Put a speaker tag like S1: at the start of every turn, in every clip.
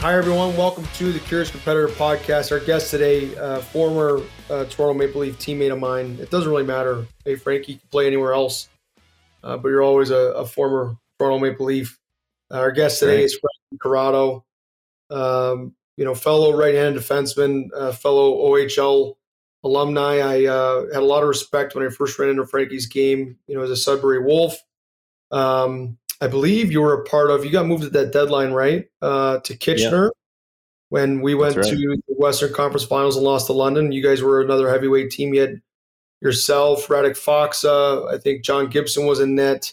S1: Hi, everyone. Welcome to the Curious Competitor podcast. Our guest today, uh, former uh, Toronto Maple Leaf teammate of mine. It doesn't really matter. Hey, Frankie, you can play anywhere else, uh, but you're always a, a, former Toronto Maple Leaf. our guest today right. is Frankie Corrado, um, you know, fellow right-handed defenseman, uh, fellow OHL alumni. I uh, had a lot of respect when I first ran into Frankie's game, you know, as a Sudbury Wolf. Um, I believe you were a part of. You got moved at that deadline, right, uh, to Kitchener yeah. when we went right. to the Western Conference Finals and lost to London. You guys were another heavyweight team. You had yourself, Radek Faksa. I think John Gibson was in net.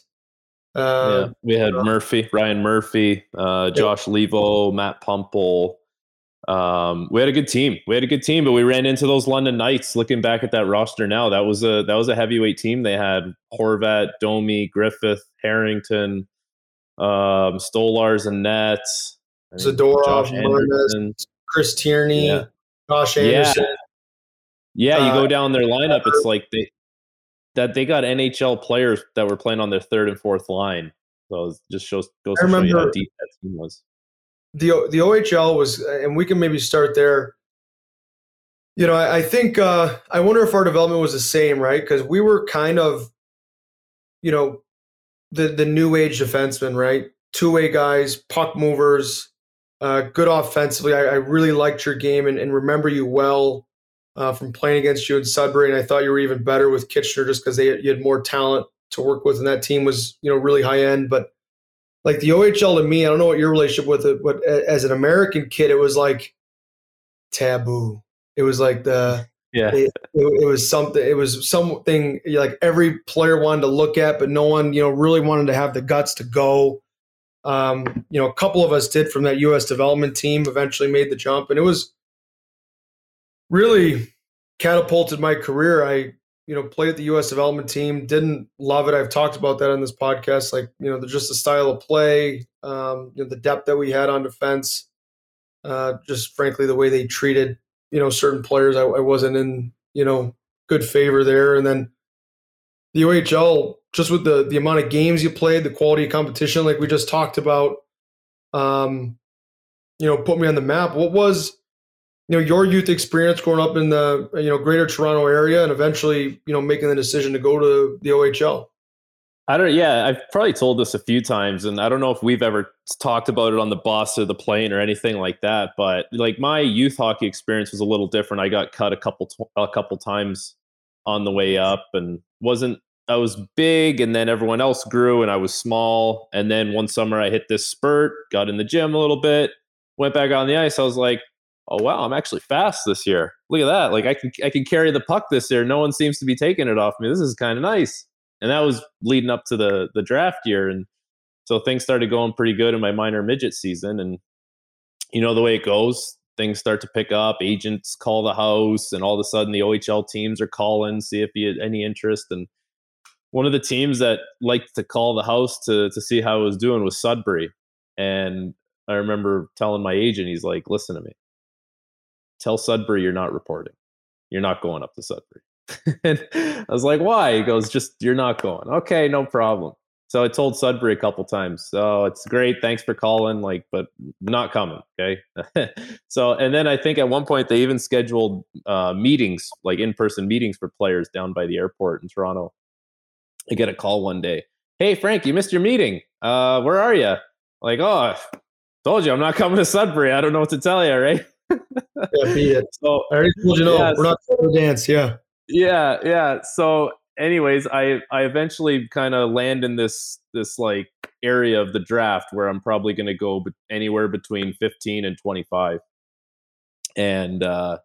S2: Uh, yeah, we had uh, Murphy, Ryan Murphy, uh, Josh yeah. Leivo, Matt Puempel. Um, we had a good team. We had a good team, but we ran into those London Knights. Looking back at that roster now, that was a that was a heavyweight team. They had Horvat, Domi, Griffith, Harrington, um, Stolarz and Nets,
S1: Zadorov, Chris Tierney, yeah. Josh Anderson.
S2: Yeah, yeah you uh, go down their lineup. It's like they that they got NHL players that were playing on their third and fourth line. So it just shows goes to show you how deep that team was.
S1: The the OHL was, and we can maybe start there. You know, I, I think uh, I wonder if our development was the same, right? Because we were kind of, you know, the the new age defenseman, right? Two way guys, puck movers, uh, good offensively. I, I, really liked your game and, and remember you well uh, from playing against you in Sudbury, and I thought you were even better with Kitchener just because they you had more talent to work with, and that team was you know really high end. But like the OHL to me, I don't know what your relationship with it, but as an American kid, it was like taboo. It was like the
S2: yeah.
S1: It, it, it, was something. It was something like every player wanted to look at, but no one, you know, really wanted to have the guts to go. Um, you know, a couple of us did from that U.S. development team. Eventually, made the jump, and it was really catapulted my career. I, you know, played at the U.S. development team. Didn't love it. I've talked about that on this podcast. Like, you know, the, just the style of play, um, you know, the depth that we had on defense. Uh, just frankly, the way they treated you know certain players I, I wasn't in you know good favor there, and then the OHL just with the the amount of games you played, the quality of competition, like we just talked about, um, you know, put me on the map. What was you know your youth experience growing up in the you know greater Toronto area, and eventually you know making the decision to go to the OHL?
S2: I don't. Yeah, I've probably told this a few times, and I don't know if we've ever talked about it on the bus or the plane or anything like that. But like my youth hockey experience was a little different. I got cut a couple a couple times on the way up, and wasn't. I was big, and then everyone else grew, and I was small. And then one summer, I hit this spurt, got in the gym a little bit, went back on the ice. I was like, "Oh wow, I'm actually fast this year. Look at that! Like I can I can carry the puck this year. No one seems to be taking it off me. This is kind of nice." And that was leading up to the the draft year. And so things started going pretty good in my minor midget season. And you know the way it goes things start to pick up. Agents call the house and all of a sudden the ohl teams are calling see if you had any interest. And one of the teams that liked to call the house to to see how it was doing was sudbury. And i remember telling my agent he's like listen to me. Tell sudbury you're not reporting. You're not going up to sudbury and I was like, why? He goes, just, you're not going. Okay, no problem. So I told Sudbury a couple times, oh, it's great. Thanks for calling. Like, but not coming. Okay. so, and then I think at one point they even scheduled uh, meetings, like in person meetings for players down by the airport in Toronto. I get a call one day. Hey, Frank, you missed your meeting. Uh, where are you? Like, oh, told you I'm not coming to Sudbury. I don't know what to tell you, right?
S1: yeah, be it. So I already told you no, yeah, we're not going to dance. Yeah
S2: yeah, yeah. So, anyways, I I eventually kind of land in this this like area of the draft where I'm probably going to go anywhere between 15 and 25. And uh,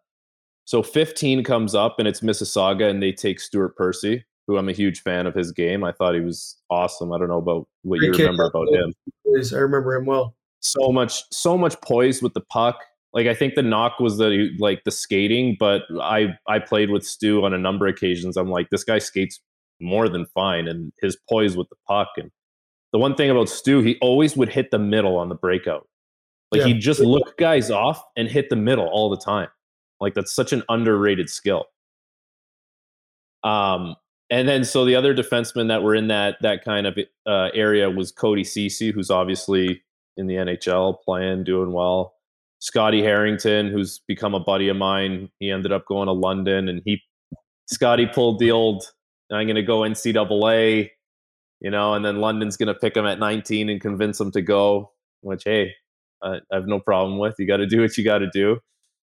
S2: so 15 comes up and it's Mississauga and they take Stuart Percy, who I'm a huge fan of his game. I thought he was awesome. I don't know about what Great you remember about him.
S1: I remember him well.
S2: So much, so much poise with the puck. Like I think the knock was the like the skating, but I I played with Stu on a number of occasions. I'm like, this guy skates more than fine, and his poise with the puck. And the one thing about Stu, he always would hit the middle on the breakout. Like yeah. he'd just look guys off and hit the middle all the time. Like that's such an underrated skill. Um, and then so the other defensemen that were in that that kind of uh, area was Cody Ceci, who's obviously in the NHL playing, doing well. Scotty Harrington, who's become a buddy of mine. He ended up going to London, and he Scotty pulled the old I'm going to go NCAA, you know, and then London's going to pick him at 19 and convince him to go, which, hey, I have no problem with. You got to do what you got to do.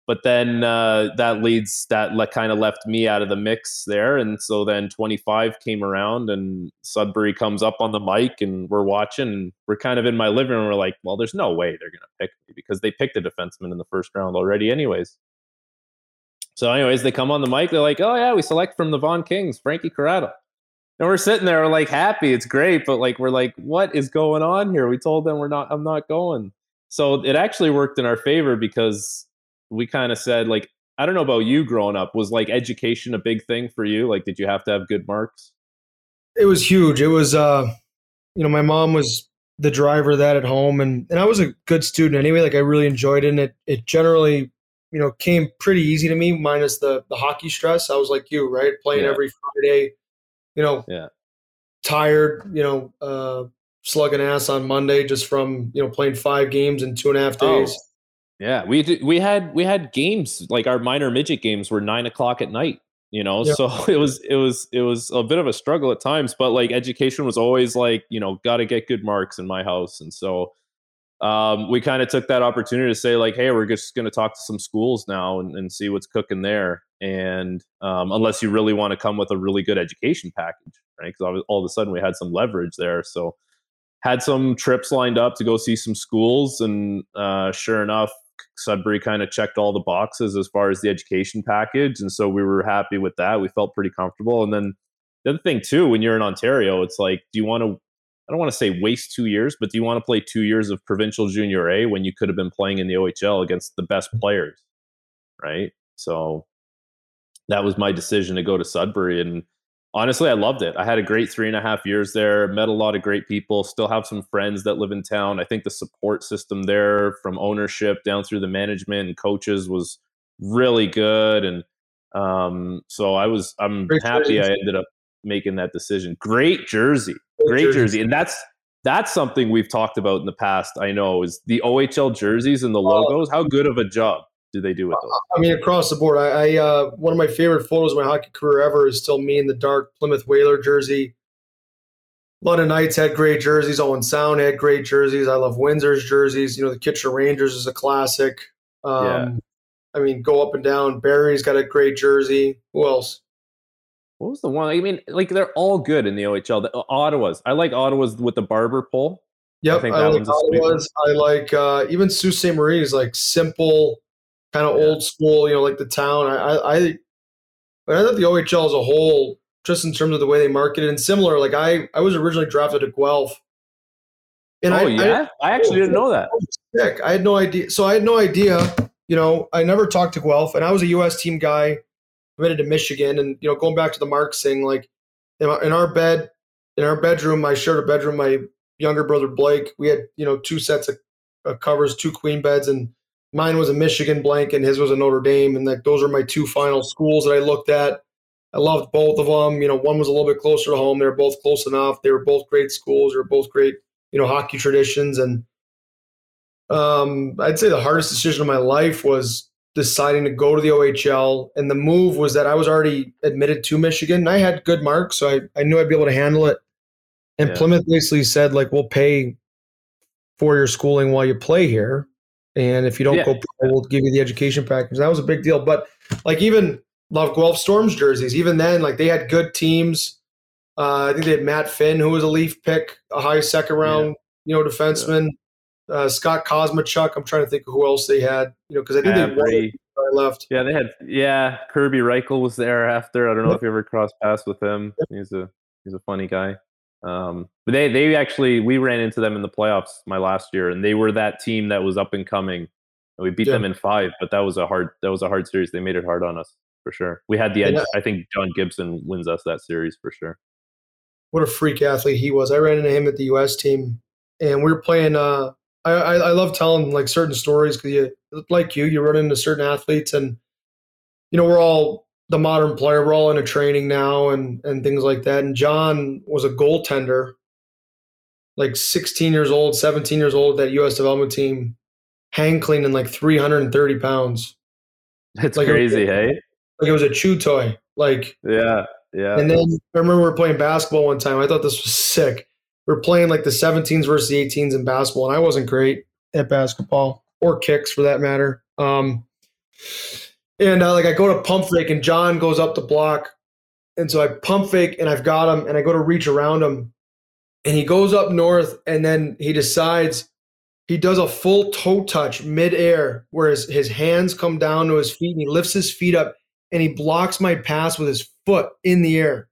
S2: But then uh, that leads, that le- kind of left me out of the mix there. And so then 25 came around and Sudbury comes up on the mic and we're watching. And we're kind of in my living room. We're like, well, there's no way they're to pick me because they picked a defenseman in the first round already, anyways. So, anyways, they come on the mic. They're like, "Oh yeah, we select from the Vaughan Kings, Frankie Corrado." And we're sitting there, we're like happy, it's great, but like we're like, what is going on here? We told them we're not, I'm not going. So it actually worked in our favor because we kind of said like, I don't know about you growing up, was like education a big thing for you? Like, did you have to have good marks?
S1: It was huge. It was, uh, you know, my mom was the driver of that at home, and and I was a good student anyway. Like I really enjoyed it. And it it generally you know, came pretty easy to me, minus the the hockey stress. I was like you, right? Playing yeah. every Friday, you know,
S2: yeah.
S1: tired, you know, uh, slugging ass on Monday just from you know playing five games in two and a half oh. days. Oh.
S2: Yeah, we did, we had we had games like our minor midget games were nine o'clock at night. You know, yeah. so it was it was it was a bit of a struggle at times, but like education was always like you know got to get good marks in my house, and so um, we kind of took that opportunity to say like, hey, we're just going to talk to some schools now and, and see what's cooking there. And um, unless you really want to come with a really good education package, right? Because all of a sudden we had some leverage there. So had some trips lined up to go see some schools, and uh, sure enough, Sudbury kind of checked all the boxes as far as the education package, and so we were happy with that. We felt pretty comfortable. And then the other thing too, when you're in Ontario, it's like, do you want to I don't want to say waste two years, but do you want to play two years of provincial junior A when you could have been playing in the OHL against the best mm-hmm. players? Right. So that was my decision to go to Sudbury. And honestly, I loved it. I had a great three and a half years there, met a lot of great people, still have some friends that live in town. I think the support system there from ownership down through the management and coaches was really good. And um, so I was, I'm great happy I ended up making that decision. Great jersey great jersey. jersey. and that's that's something we've talked about in the past. I know is the OHL jerseys and the logos. How good of a job do they do with those?
S1: I mean, across the board. I, I uh, one of my favorite photos of my hockey career ever is still me in the dark Plymouth Whaler jersey. London Knights had great jerseys. Owen Sound had great jerseys. I love Windsor's jerseys. You know, the Kitchener Rangers is a classic. Um, yeah. I mean, go up and down. Barrie's got a great jersey. Who else?
S2: What was the one? I mean, like they're all good in the OHL. The, uh, Ottawa's. I like Ottawa's with the barber pole.
S1: Yep, I, think I like Ottawa's. I like uh, even Sault Ste. Marie is like simple, kind of yeah. old school. You know, like the town. I, I, I, I thought the OHL as a whole, just in terms of the way they market it, and similar. Like I, I was originally drafted to Guelph.
S2: And oh I, yeah, I, I actually didn't know that.
S1: Sick. I had no idea. So I had no idea. You know, I never talked to Guelph, and I was a U.S. team guy committed to Michigan. And you know, going back to the Marks thing, like in our bed, in our bedroom, I shared a bedroom. My younger brother Blake, we had you know two sets of, of covers, two queen beds, and mine was a Michigan blank and his was a Notre Dame, and like those are my two final schools that I looked at. I loved both of them. You know, one was a little bit closer to home. They were both close enough. They were both great schools. They were both great, you know, hockey traditions. And um, I'd say the hardest decision of my life was deciding to go to the OHL. And the move was that I was already admitted to Michigan. And I had good marks, so I, I knew I'd be able to handle it. And yeah. Plymouth basically said, like, we'll pay for your schooling while you play here. And if you don't yeah. go pro, we'll give you the education package. That was a big deal. But like even love Guelph Storms jerseys, even then, like they had good teams. Uh, I think they had Matt Finn, who was a Leaf pick, a high second round, yeah. you know, defenseman uh, Scott Kosmachuk. I'm trying to think of who else they had. You know, because I think they I left.
S2: Yeah, they had. Yeah, Kirby Rychel was there after. I don't know if you ever crossed paths with him. He's a he's a funny guy. Um, but they they actually we ran into them in the playoffs my last year, and they were that team that was up and coming. And we beat yeah. them in five, but that was a hard that was a hard series. They made it hard on us for sure. We had the edge. Yeah. I think John Gibson wins us that series for sure.
S1: What a freak athlete he was! I ran into him at the U.S. team, and we were playing. Uh, I, I, love telling like certain stories because you like you you run into certain athletes and you know we're all the modern player we're all in a training now and and things like that and John was a goaltender like 16 years old 17 years old that U.S. development team hang cleaning like 330 pounds.
S2: It's
S1: Like,
S2: crazy, hey?
S1: Like it was a chew toy. Like,
S2: Yeah, yeah.
S1: and then I remember we were playing basketball one time. I thought this was sick. We are playing like the 17s versus the 18s in basketball, and I wasn't great at basketball or kicks for that matter. Um, and uh, like I go to pump fake, and John goes up the block, and so I pump fake, and I've got him, and I go to reach around him, and he goes up north, and then he decides he does a full toe touch midair, where his, his hands come down to his feet, and he lifts his feet up, and he blocks my pass with his foot in the air.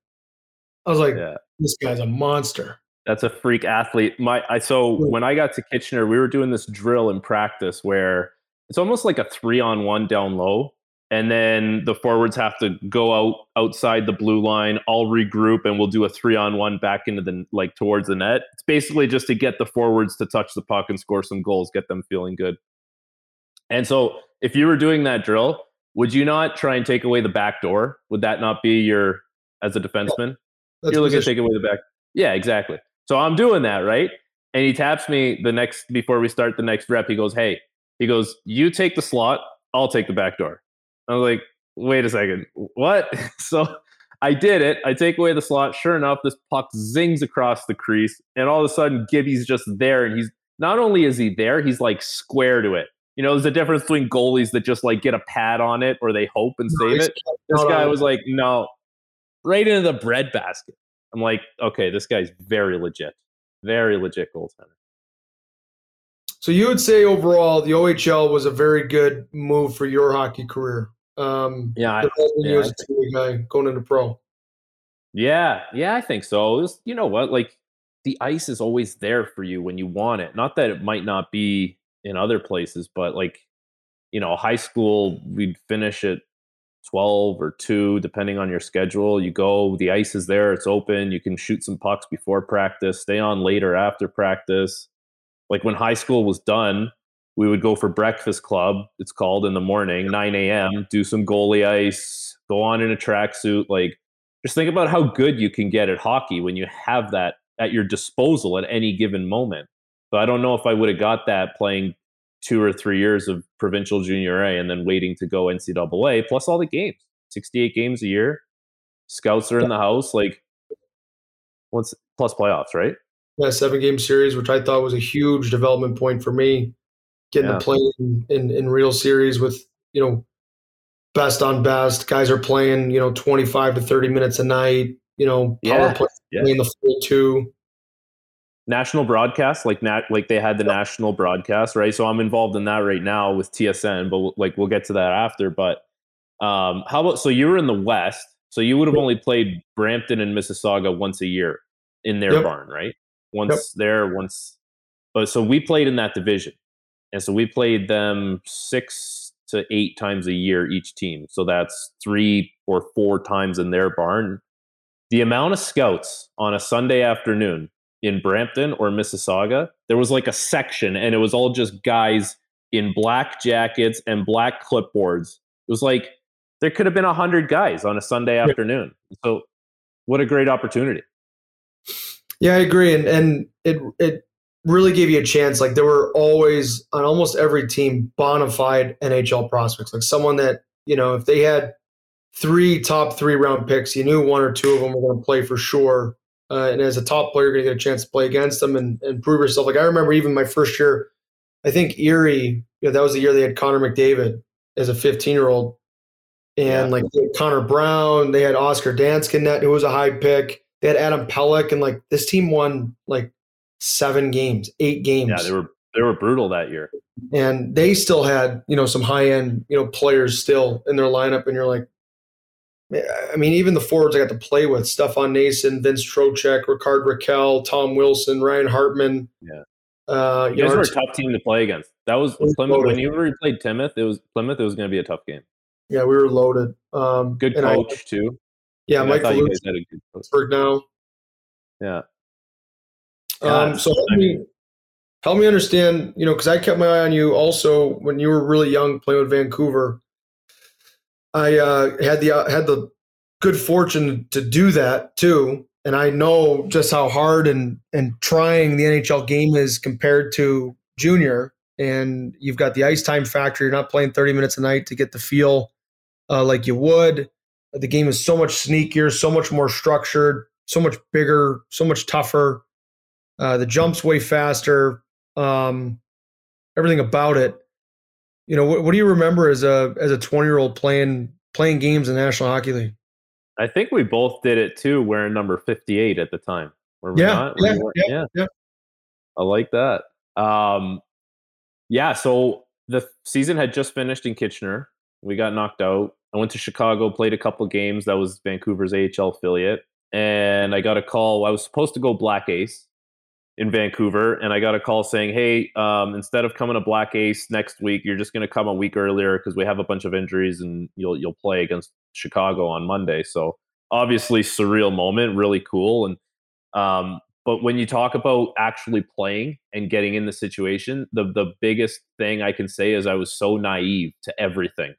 S1: I was like,
S2: yeah.
S1: this guy's a monster.
S2: That's a freak athlete. My I so when I got to Kitchener, we were doing this drill in practice where it's almost like a three on one down low. And then the forwards have to go out outside the blue line. I'll regroup and we'll do a three on one back into the like towards the net. It's basically just to get the forwards to touch the puck and score some goals, get them feeling good. And so if you were doing that drill, would you not try and take away the back door? Would that not be your as a defenseman?
S1: That's
S2: You're looking to take away the back. Yeah, exactly. So I'm doing that, right? And he taps me the next before we start the next rep. He goes, Hey, he goes, You take the slot, I'll take the back door. I was like, wait a second, what? so I did it. I take away the slot. Sure enough, this puck zings across the crease, and all of a sudden Gibby's just there, and he's not only is he there, he's like square to it. You know, there's a difference between goalies that just like get a pad on it or they hope and save it. This guy was like, no, right into the bread basket. I'm like, okay, this guy's very legit, very legit goaltender.
S1: So you would say overall the OHL was a very good move for your hockey career. Um,
S2: Yeah, I- yeah,
S1: as a two-way guy going into pro.
S2: Yeah, yeah, I think so. Was- you know what? Like the ice is always there for you when you want it. Not that it might not be in other places, but like, you know, high school, we'd finish at 12 or 2, depending on your schedule. You go, the ice is there, it's open. You can shoot some pucks before practice, stay on later after practice. Like when high school was done, we would go for breakfast club, it's called in the morning, 9 a.m., do some goalie ice, go on in a tracksuit. Like, just think about how good you can get at hockey when you have that at your disposal at any given moment. So I don't know if I would have got that playing two or three years of provincial junior A and then waiting to go NCAA plus all the games, 68 games a year. Scouts are in the house, like once plus playoffs, right?
S1: Yeah, seven game series, which I thought was a huge development point for me, getting
S2: Yeah.
S1: to play in, in in real series with you know best on best. Guys are playing you know twenty five to thirty minutes a night. You know, power
S2: Yeah,
S1: play
S2: yeah.
S1: playing the full two.
S2: national broadcast like nat like they had the national broadcast right so i'm involved in that right now with tsn but we'll- like we'll get to that after but um how about so you were in the west so you would have only played brampton and mississauga once a year in their
S1: Yep.
S2: barn right once there once but so we played in that division and so we played them six to eight times a year each team so that's three or four times in their barn the amount of scouts on a sunday afternoon in Brampton or Mississauga, there was like a section and it was all just guys in black jackets and black clipboards. It was like there could have been a hundred guys on a Sunday afternoon. So what a great opportunity.
S1: Yeah, I agree, and and it it really gave you a chance. Like there were always on almost every team bona fide NHL prospects, like someone that you know if they had three top three round picks, you knew one or two of them were going to play for sure. Uh, and as a top player, you're going to get a chance to play against them and, and prove yourself. Like I remember even my first year, I think Erie, you know, that was the year they had Connor McDavid as a 15 year old. And
S2: Yeah.
S1: like Connor Brown, they had Oscar Danskenet, who was a high pick. They had Adam Pelech, and like this team won like seven games, eight games.
S2: Yeah, they were they were brutal that year.
S1: and they still had you know some high end you know players still in their lineup, and you're like, I mean, even the forwards I got to play with: Stefan Noesen, Vince Trocheck, Rickard Rakell, Tom Wilson, Ryan Hartman.
S2: Yeah.
S1: uh,
S2: You
S1: you
S2: guys were a tough team to play against. That was
S1: was
S2: Plymouth when you played Plymouth, it was Plymouth, it was gonna be a tough game.
S1: yeah, we were loaded. Um,
S2: Good
S1: and I-
S2: coach too.
S1: yeah,
S2: And
S1: Mike
S2: I you guys had a good coach.
S1: now.
S2: Yeah.
S1: Um,
S2: Yeah,
S1: so help
S2: I
S1: me, help me understand, you know, because I kept my eye on you also when you were really young playing with Vancouver. I uh, had the uh, had the good fortune to do that too, and I know just how hard and and trying the NHL game is compared to junior. and you've got the ice time factor. You're not playing 30 minutes a night to get the feel uh, like you would. The game is so much sneakier, so much more structured, so much bigger, so much tougher. Uh, the jumps way faster. Um, everything about it. You know, what, what do you remember as a as a 20 year old playing playing games in the National Hockey League?
S2: I think we both did it too, wearing number 58 at the time.
S1: Yeah, yeah, yeah, yeah, yeah.
S2: I like that. Um, yeah, so the season had just finished in Kitchener. We got knocked out. I went to Chicago, played a couple games. That was Vancouver's AHL affiliate. And I got a call. I was supposed to go Black Ace in Vancouver, and I got a call saying, "Hey, um, instead of coming to Black Ace next week, you're just going to come a week earlier because we have a bunch of injuries, and you'll you'll play against Chicago on Monday." So obviously, surreal moment, really cool, and um, but when you talk about actually playing and getting in the situation, the the biggest thing I can say is I was so naive to everything.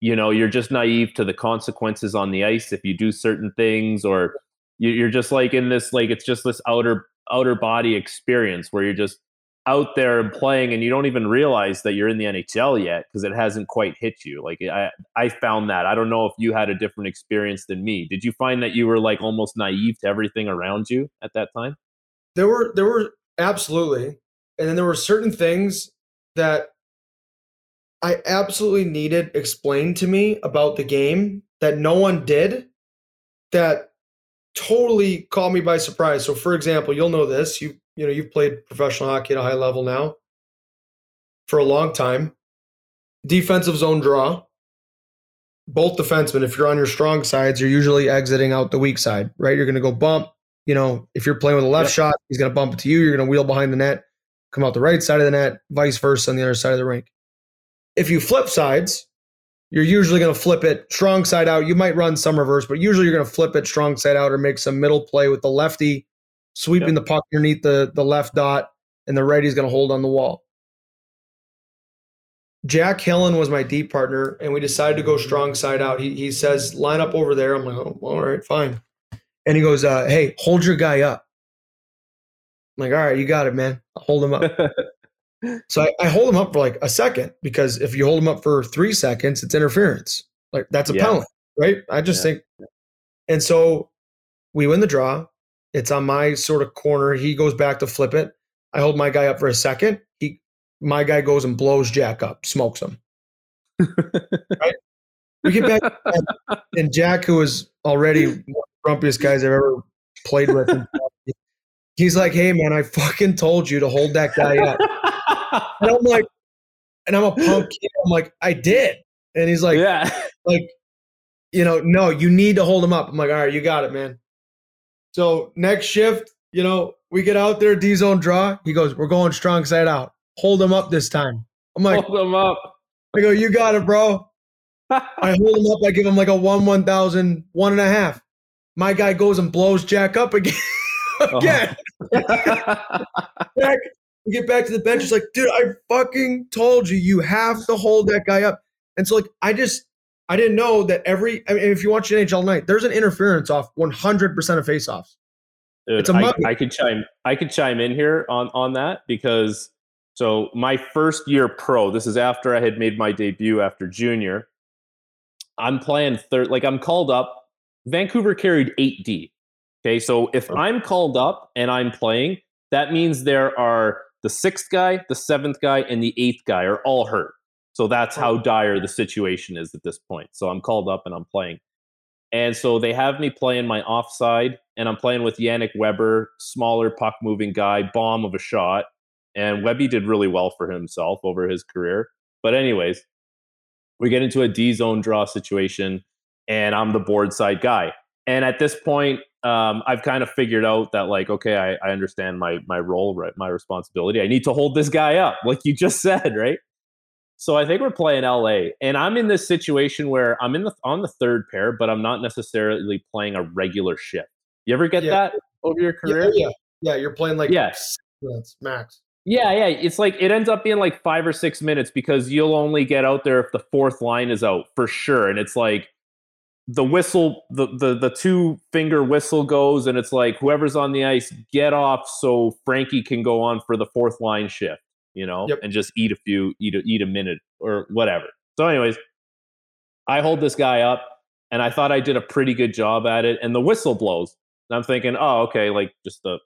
S2: You know, you're just naive to the consequences on the ice if you do certain things, or you're just like in this like it's just this outer outer body experience where you're just out there and playing and you don't even realize that you're in the NHL yet because it hasn't quite hit you. Like I I found that. I don't know if you had a different experience than me. Did you find that you were like almost naive to everything around you at that time?
S1: There were there were absolutely. And then there were certain things that I absolutely needed explained to me about the game that no one did that totally caught me by surprise. So for example, you'll know this. You you know, you've played professional hockey at a high level now for a long time. Defensive zone draw. Both defensemen, if you're on your strong sides, you're usually exiting out the weak side, right? You're going to go bump. You know, if you're playing with a left yep. shot, he's going to bump it to you. You're going to wheel behind the net, come out the right side of the net, vice versa on the other side of the rink. If you flip sides, you're usually going to flip it strong side out. You might run some reverse, but usually you're going to flip it strong side out or make some middle play with the lefty sweeping the puck underneath the, the left dot, and the righty's going to hold on the wall. Jack Hillen was my deep partner, and we decided to go strong side out. He, he says, line up over there. I'm like, oh, all right, fine. And he goes, uh, hey, hold your guy up. I'm like, all right, you got it, man. I'll hold him up. so I, I, hold him up for like a second because if you hold him up for three seconds, it's interference. Like that's a yeah. penalty, right? I just yeah. think. And so we win the draw. It's on my sort of corner. He goes back to flip it. I hold my guy up for a second. He, my guy goes and blows Jack up, smokes him. right? We get back, and Jack, who is already one of the grumpiest guys I've ever played with, he's like, "Hey, man, I fucking told you to hold that guy up." And I'm like, and I'm a punk kid. I'm like, I did. And he's like, yeah, like, you know, no, you need to hold him up. I'm like, all right, you got it, man. So next shift, you know, we get out there, D zone draw. He goes, We're going strong side out. Hold him up this time. I'm like,
S2: Hold him up.
S1: I go, You got it, bro. I hold him up. I give him like a one, one thousand, one and a half. My guy goes and blows Jack up again. Uh-huh. again. Jack, we get back to the bench. It's like, dude, I fucking told you, you have to hold that guy up. And so, like, I just, I didn't know that every. I mean, if you watch NHL night, there's an interference off 100 percent of faceoffs.
S2: Dude, it's a I, I could chime. I could chime in here on on that because so my first year pro. This is after I had made my debut after junior. I'm playing third. Like I'm called up. Vancouver carried eight D. Okay, so if oh. I'm called up and I'm playing, that means there are the sixth guy, the seventh guy, and the eighth guy are all hurt. So that's oh. how dire the situation is at this point. So I'm called up and I'm playing. And so they have me playing my offside, and I'm playing with Yannick Weber, smaller puck moving guy, bomb of a shot. And Webby did really well for himself over his career. But, anyways, we get into a D zone draw situation, and I'm the board side guy. And at this point, um, I've kind of figured out that, like, okay, I, I understand my my role, right, my responsibility. I need to hold this guy up, like you just said, right? So I think we're playing LA, and I'm in this situation where I'm in the on the third pair, but I'm not necessarily playing a regular shift. You ever get yeah. that over your career?
S1: Yeah, yeah, yeah. You're playing like
S2: yes,
S1: minutes max.
S2: Yeah, yeah. It's like it ends up being like five or six minutes because you'll only get out there if the fourth line is out for sure, and it's like the whistle, the the the two finger whistle goes, and it's like whoever's on the ice, get off so Frankie can go on for the fourth line shift you know,
S1: Yep.
S2: and just eat a few, eat a, eat a minute or whatever. So, anyways, I hold this guy up, and I thought I did a pretty good job at it, and the whistle blows, and I'm thinking, oh, okay, like just the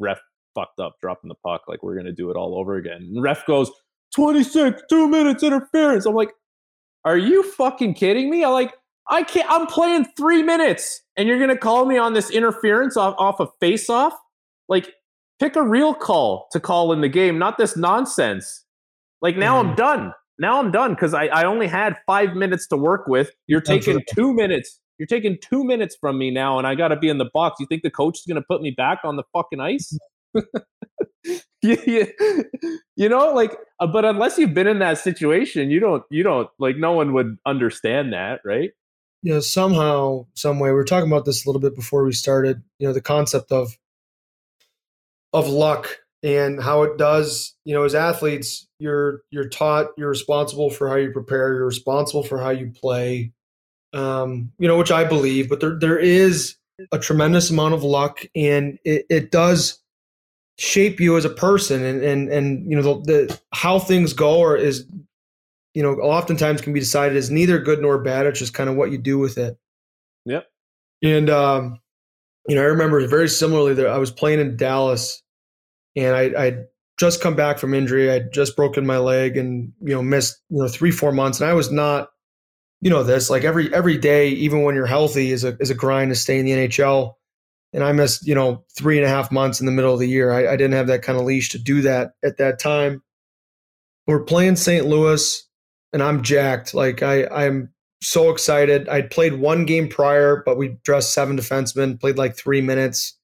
S2: ref fucked up, dropping the puck, like we're gonna do it all over again. And ref goes 26, two minutes interference. I'm like, are you fucking kidding me? I like. I can't. I'm playing three minutes, and you're gonna call me on this interference off off a face off? Like, pick a real call to call in the game, not this nonsense. Like now I'm
S1: Mhm.
S2: done. Now I'm done because I, I only had five minutes to work with. You're taking two minutes. You're taking two minutes from me now, and I got to be in the box. You think the coach is going to put me back on the fucking ice? you, you, you know, like, uh, but unless you've been in that situation, you don't, you don't, like, no one would understand that, right?
S1: You know somehow some way we were talking about this a little bit before we started you know the concept of of luck and how it does you know as athletes you're you're taught you're responsible for how you prepare you're responsible for how you play um you know which i believe but there there is a tremendous amount of luck and it, it does shape you as a person and and and you know the, the how things go or is you know oftentimes can be decided as neither good nor bad it's just kind of what you do with it.
S2: Yep.
S1: and um you know i remember very similarly that i was playing in dallas and i i'd just come back from injury i'd just broken my leg and you know missed you know three four months and i was not you know this like every every day even when you're healthy is a is a grind to stay in the nhl and i missed you know three and a half months in the middle of the year. I, I didn't have that kind of leash to do that at that time. We're playing st louis and I'm jacked. Like I, I'm so excited. I'd played one game prior, but we dressed seven defensemen, played like three minutes.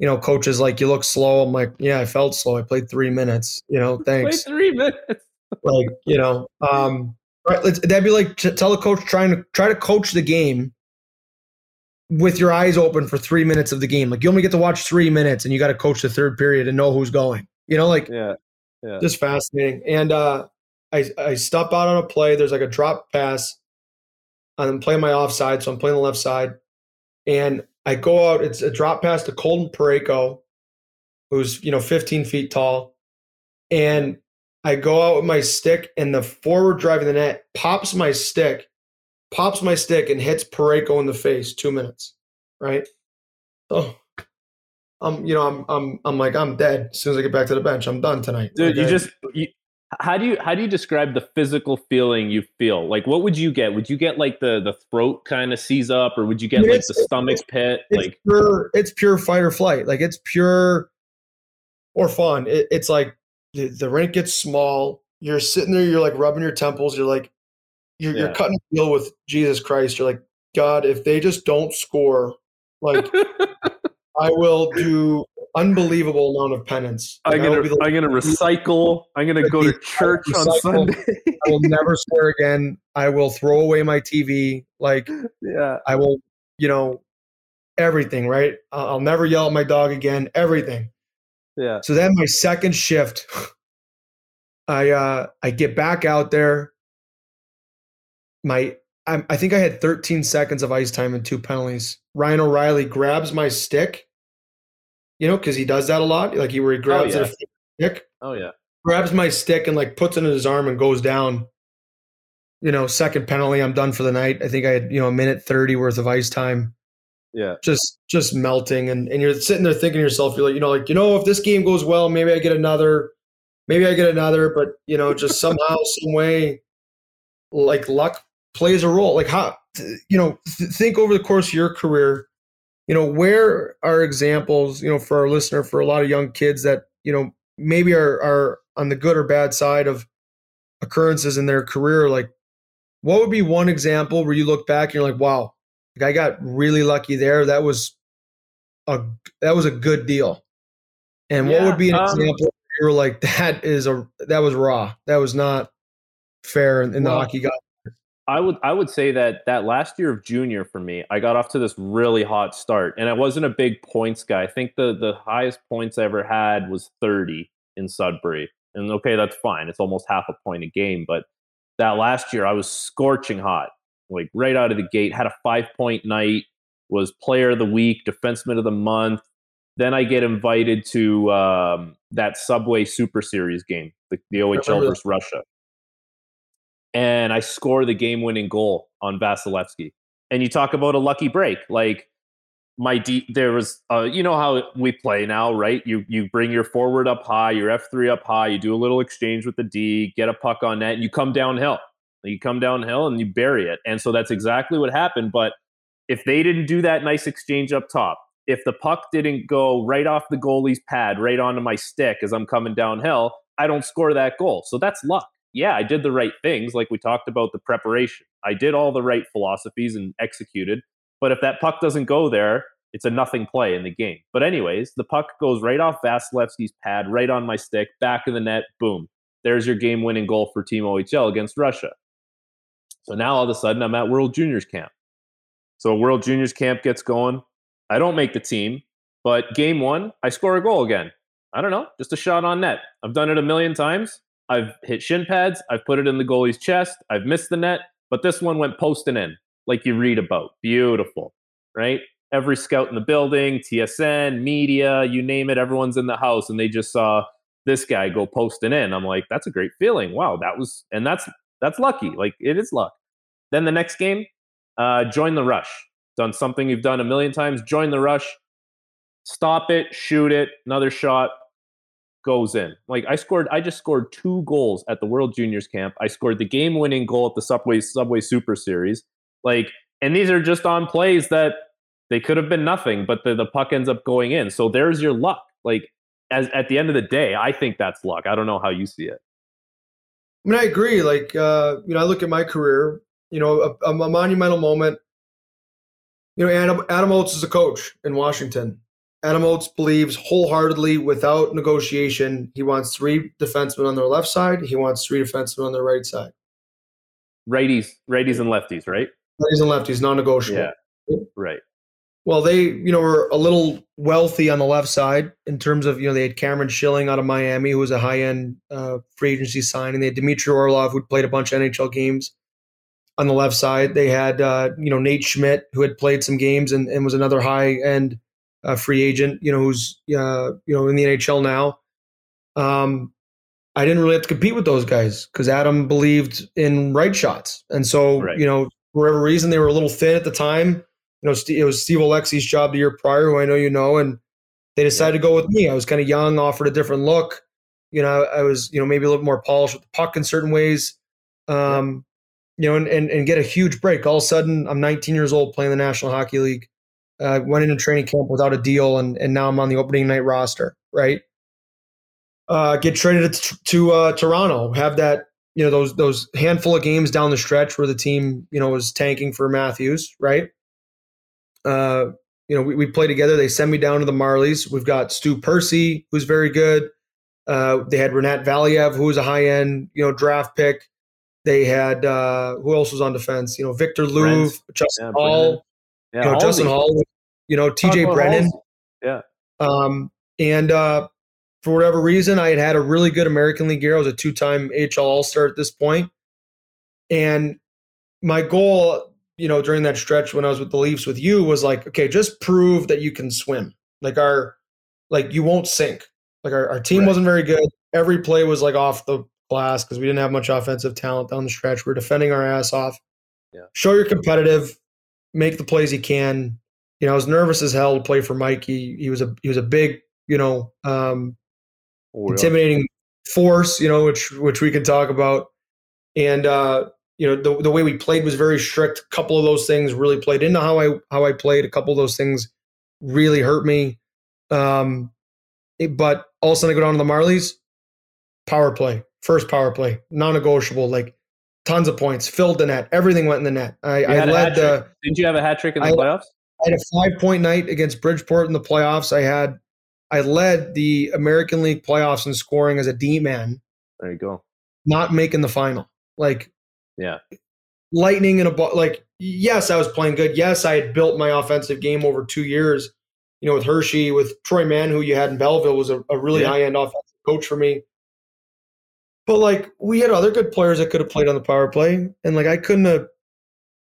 S1: You know, coaches like, you look slow. I'm like, yeah, I felt slow. I played three minutes. You know, thanks.
S2: three minutes.
S1: like, you know, um, right, let's, that'd be like to tell a coach trying to try to coach the game with your eyes open for three minutes of the game. Like you only get to watch three minutes, and you got to coach the third period and know who's going. You know, like
S2: Yeah.
S1: just fascinating. And uh, I I step out on a play. There's like a drop pass. and I'm playing my offside, so I'm playing the left side. And I go out. It's a drop pass to Colton Parayko, who's you know 15 feet tall, and I go out with my stick, and the forward driving the net pops my stick, pops my stick, and hits Parayko in the face. Two minutes, right? Oh, I'm, you know, I'm, I'm, I'm like, I'm dead. As soon as I get back to the bench, I'm done tonight.
S2: dude you just you, how do you how do you describe the physical feeling you feel? Like what would you get? Would you get like the the throat kind of seize up or would you get
S1: mean,
S2: like the stomach pit?
S1: it's
S2: like
S1: pure it's pure fight or flight. Like it's pure or fun. It, it's like the, the rink gets small. You're sitting there you're like rubbing your temples. You're like you're,
S2: Yeah.
S1: you're cutting a deal with jesus christ. You're like god if they just don't score like i will do unbelievable amount of penance.
S2: I'm
S1: Like, I will
S2: gonna i'm gonna recycle. I'm gonna go to church on sunday.
S1: I will never swear again. I will throw away my tv like
S2: yeah.
S1: I will, you know, everything, right? I'll I'll never yell at my dog again, everything.
S2: yeah.
S1: So then my second shift, I uh I get back out there. My I, I think I had 13 seconds of ice time and two penalties. Ryan O'Reilly grabs my stick, you know, because he does that a lot. Like he where he oh, grabs
S2: yeah.
S1: a stick,
S2: oh yeah
S1: grabs my stick and like puts it in his arm and goes down. You know, second penalty, I'm done for the night. I think I had, you know, a minute 30 worth of ice time
S2: yeah
S1: just just melting and, and you're sitting there thinking to yourself you're like you know like you know if this game goes well maybe i get another maybe i get another but you know just somehow some way like luck plays a role like how you know th- think over the course of your career you know where are examples you know for our listener for a lot of young kids that you know maybe are are on the good or bad side of occurrences in their career like what would be one example where you look back and you're like wow like I got really lucky there. That was a that was a good deal. And what would be an
S2: um,
S1: example where you were like that is a that was raw. That was not fair in, in the hockey god.
S2: I would I would say that that last year of junior for me, I got off to this really hot start, and I wasn't a big points guy. I think the the highest points I ever had was 30 in Sudbury, and okay, that's fine. It's almost half a point a game, but that last year I was scorching hot, like right out of the gate. Had a five point night, was player of the week, defenseman of the month, then I get invited to um, that Subway Super Series game, the, the OHL versus Russia. And I score the game winning goal on Vasilevskiy. And you talk about a lucky break. Like my D, there was, uh, you know how we play now, right? You you bring your forward up high, your F three up high. You do a little exchange with the D, get a puck on net, and you come downhill. You come downhill and you bury it. And so that's exactly what happened. But if they didn't do that nice exchange up top, if the puck didn't go right off the goalie's pad, right onto my stick as I'm coming downhill, I don't score that goal. So that's luck. Yeah, I did the right things, like we talked about the preparation. I did all the right philosophies and executed. But if that puck doesn't go there, it's a nothing play in the game. But, anyways, the puck goes right off Vasilevskiy's pad, right on my stick, back of the net, boom. There's your game winning goal for Team OHL against Russia. So now all of a sudden I'm at World Juniors camp. So World Juniors camp gets going. I don't make the team, but game one, I score a goal again. I don't know, just a shot on net. I've done it a million times. I've hit shin pads. I've put it in the goalie's chest. I've missed the net, but this one went posting in, like you read about. Beautiful, right? Every scout in the building, TSN, media, you name it, everyone's in the house, and they just saw this guy go posting in. I'm like, that's a great feeling. Wow, that was, and that's that's lucky. Like it is luck. Then the next game, uh, join the rush. Done something you've done a million times. Join the rush. Stop it. Shoot it. Another shot goes in. Like I scored. I just scored two goals at the World Juniors camp. I scored the game-winning goal at the Subway Subway Super Series. Like, and these are just on plays that they could have been nothing, but the, the puck ends up going in. So there's your luck. Like as at the end of the day, I think that's luck. I don't know how you see it.
S1: I mean, I agree. Like, uh, you know, I look at my career you know, a, a monumental moment. You know, Adam, Adam Oates is a coach in Washington. Adam Oates believes wholeheartedly, without negotiation, he wants three defensemen on their left side. He wants three defensemen on their right side.
S2: Righties, righties, and lefties, right?
S1: Righties and lefties, non-negotiable.
S2: Yeah, right.
S1: Well, they, you know, were a little wealthy on the left side in terms of, you know, they had Cameron Schilling out of Miami, who was a high-end uh, free agency signing. They had Dmitry Orlov, who'd played a bunch of NHL games on the left side. They had uh, you know Nate Schmidt, who had played some games and, and was another high uh, free agent. You know who's uh, you know in the NHL now. Um, I didn't really have to compete with those guys because Adam believed in right shots, and so right. you know for whatever reason they were a little thin at the time. You know, it was Steve Oleksy's job the year prior, who I know you know, and they decided to go with me. I was kind of young, offered a different look. You know, I was you know maybe a little more polished with the puck in certain ways. Um, you know, and, and, and get a huge break. All of a sudden, I'm 19 years old playing the National Hockey League. Uh, went into training camp without a deal, and, and now I'm on the opening night roster, right? Uh, get traded to, to uh, Toronto, have that, you know, those those handful of games down the stretch where the team, you know, was tanking for Matthews, right? Uh, you know, we, we play together. They send me down to the Marlies. We've got Stu Percy, who's very good. Uh, they had Rinat Valiev, who was a high end, you know, draft pick. They had uh, who else was on defense? You know, Viktor Loov, Justin yeah, Holl, yeah, you know, Justin Holl, you know, TJ Brennan.
S2: Yeah.
S1: Um, and uh, for whatever reason, I had had a really good American League year. I was a two-time AHL All-Star at this point. and my goal, you know, during that stretch when I was with the Leafs with you was like, okay, just prove that you can swim. Like our, like you won't sink. Like our, our team right. wasn't very good. Every play was like off the class because we didn't have much offensive talent down the stretch. We are defending our ass off. Yeah. Show you're competitive, make the plays he can. You know, I was nervous as hell to play for Mike. He he was a he was a big, you know, um, oh, intimidating force, you know, which which we can talk about. And uh, you know, the the way we played was very strict. A couple of those things really played into how I how I played. A couple of those things really hurt me. Um, but all of a sudden I go down to the Marlies, power play first power play, non-negotiable, like tons of points, filled the net, everything went in the net. I, I led the.
S2: Didn't you have a hat trick in the I, playoffs?
S1: I had a five-point night against Bridgeport in the playoffs. I had, I led the American League playoffs in scoring as a D man.
S2: There you go.
S1: Not making the final, like
S2: yeah,
S1: lightning in a ball. Like yes, I was playing good. Yes, I had built my offensive game over two years. You know, with Hershey, with Troy Mann, who you had in Belleville, was a, a really yeah. high end offensive coach for me. But like we had other good players that could have played on the power play, and like I couldn't have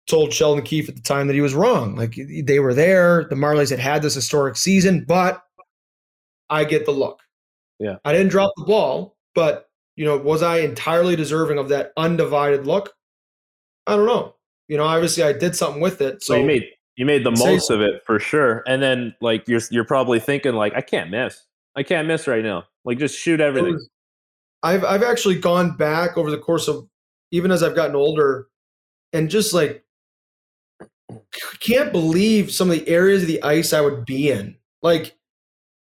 S1: told Sheldon Keefe at the time that he was wrong. Like they were there. The Marlies had had this historic season, but I get the look.
S2: Yeah.
S1: I didn't drop the ball, but you know, was I entirely deserving of that undivided look? I don't know. You know, obviously I did something with it. So
S2: you made you made the most of it for sure. And then like you're you're probably thinking like I can't miss. I can't miss right now. Like just shoot
S1: it
S2: everything.
S1: was- I've I've actually gone back over the course of even as I've gotten older and just like can't believe some of the areas of the ice I would be in. Like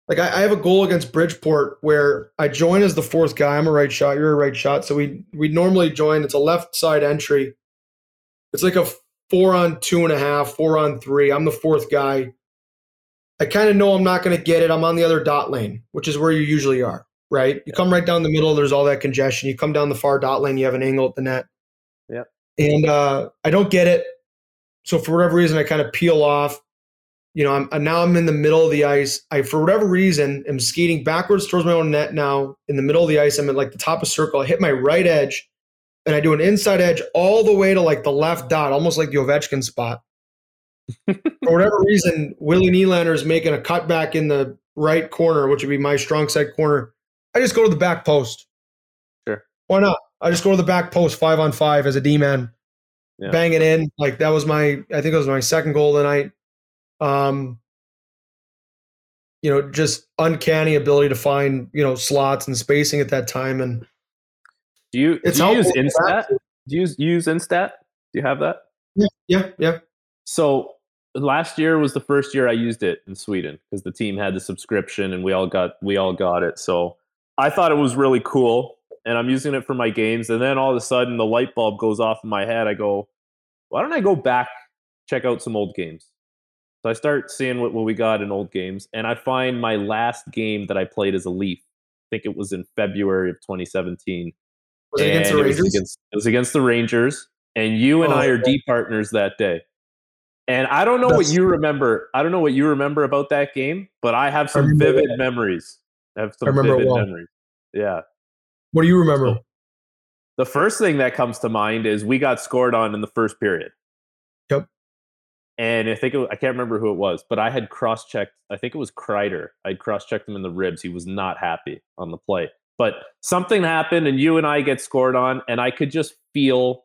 S1: like I, I have a goal against Bridgeport where I join as the fourth guy. I'm a right shot, you're a right shot. So we we normally join, it's a left side entry. It's like a four on two and a half, four on three. I'm the fourth guy. I kind of know I'm not going to get it. I'm on the other dot lane, which is where you usually are, right? You come right down the middle, there's all that congestion. You come down the far dot lane, you have an angle at the net.
S2: Yep.
S1: And uh, I don't get it. So for whatever reason, I kind of peel off. You know, I'm, now I'm in the middle of the ice. I, for whatever reason, am skating backwards towards my own net now. In the middle of the ice, I'm at like the top of circle. I hit my right edge, and I do an inside edge all the way to like the left dot, almost like the Ovechkin spot. for whatever reason, Willie Nylander is making a cutback in the right corner, which would be my strong side corner. I just go to the back post.
S2: Sure.
S1: Why not? I just go to the back post five on five as a D man,
S2: Yeah.
S1: bang it in. Like that was my, I think it was my second goal of the night. Um, you know, just uncanny ability to find you know slots and spacing at that time, and
S2: Do you
S1: it's
S2: do you use Instat?
S1: to.
S2: Do you use, use Instat? Do you have that?
S1: Yeah, yeah, yeah.
S2: So last year was the first year I used it in Sweden because the team had the subscription and we all got we all got it. So I thought it was really cool and I'm using it for my games. And then all of a sudden the light bulb goes off in my head. I go, why don't I go back check out some old games? So I start seeing what, what we got in old games, and I find my last game that I played as a Leaf. I think it was in February of 2017.
S1: Was it against the
S2: it was
S1: Rangers?
S2: against, it was against the Rangers, and you and oh, I
S1: Oh,
S2: are
S1: okay.
S2: D partners that day. And I don't know what you remember. I don't know what you remember about that game, but I have some vivid memories. I have some
S1: remember it
S2: vivid
S1: well.
S2: memories. Yeah.
S1: what do you remember?
S2: The first thing that comes to mind is we got scored on in the first period.
S1: Yep.
S2: And I think it, I can't remember who it was, but I had cross checked. I think it was Kreider. I'd cross checked him in the ribs. He was not happy on the play. But something happened, and you and I get scored on, and I could just feel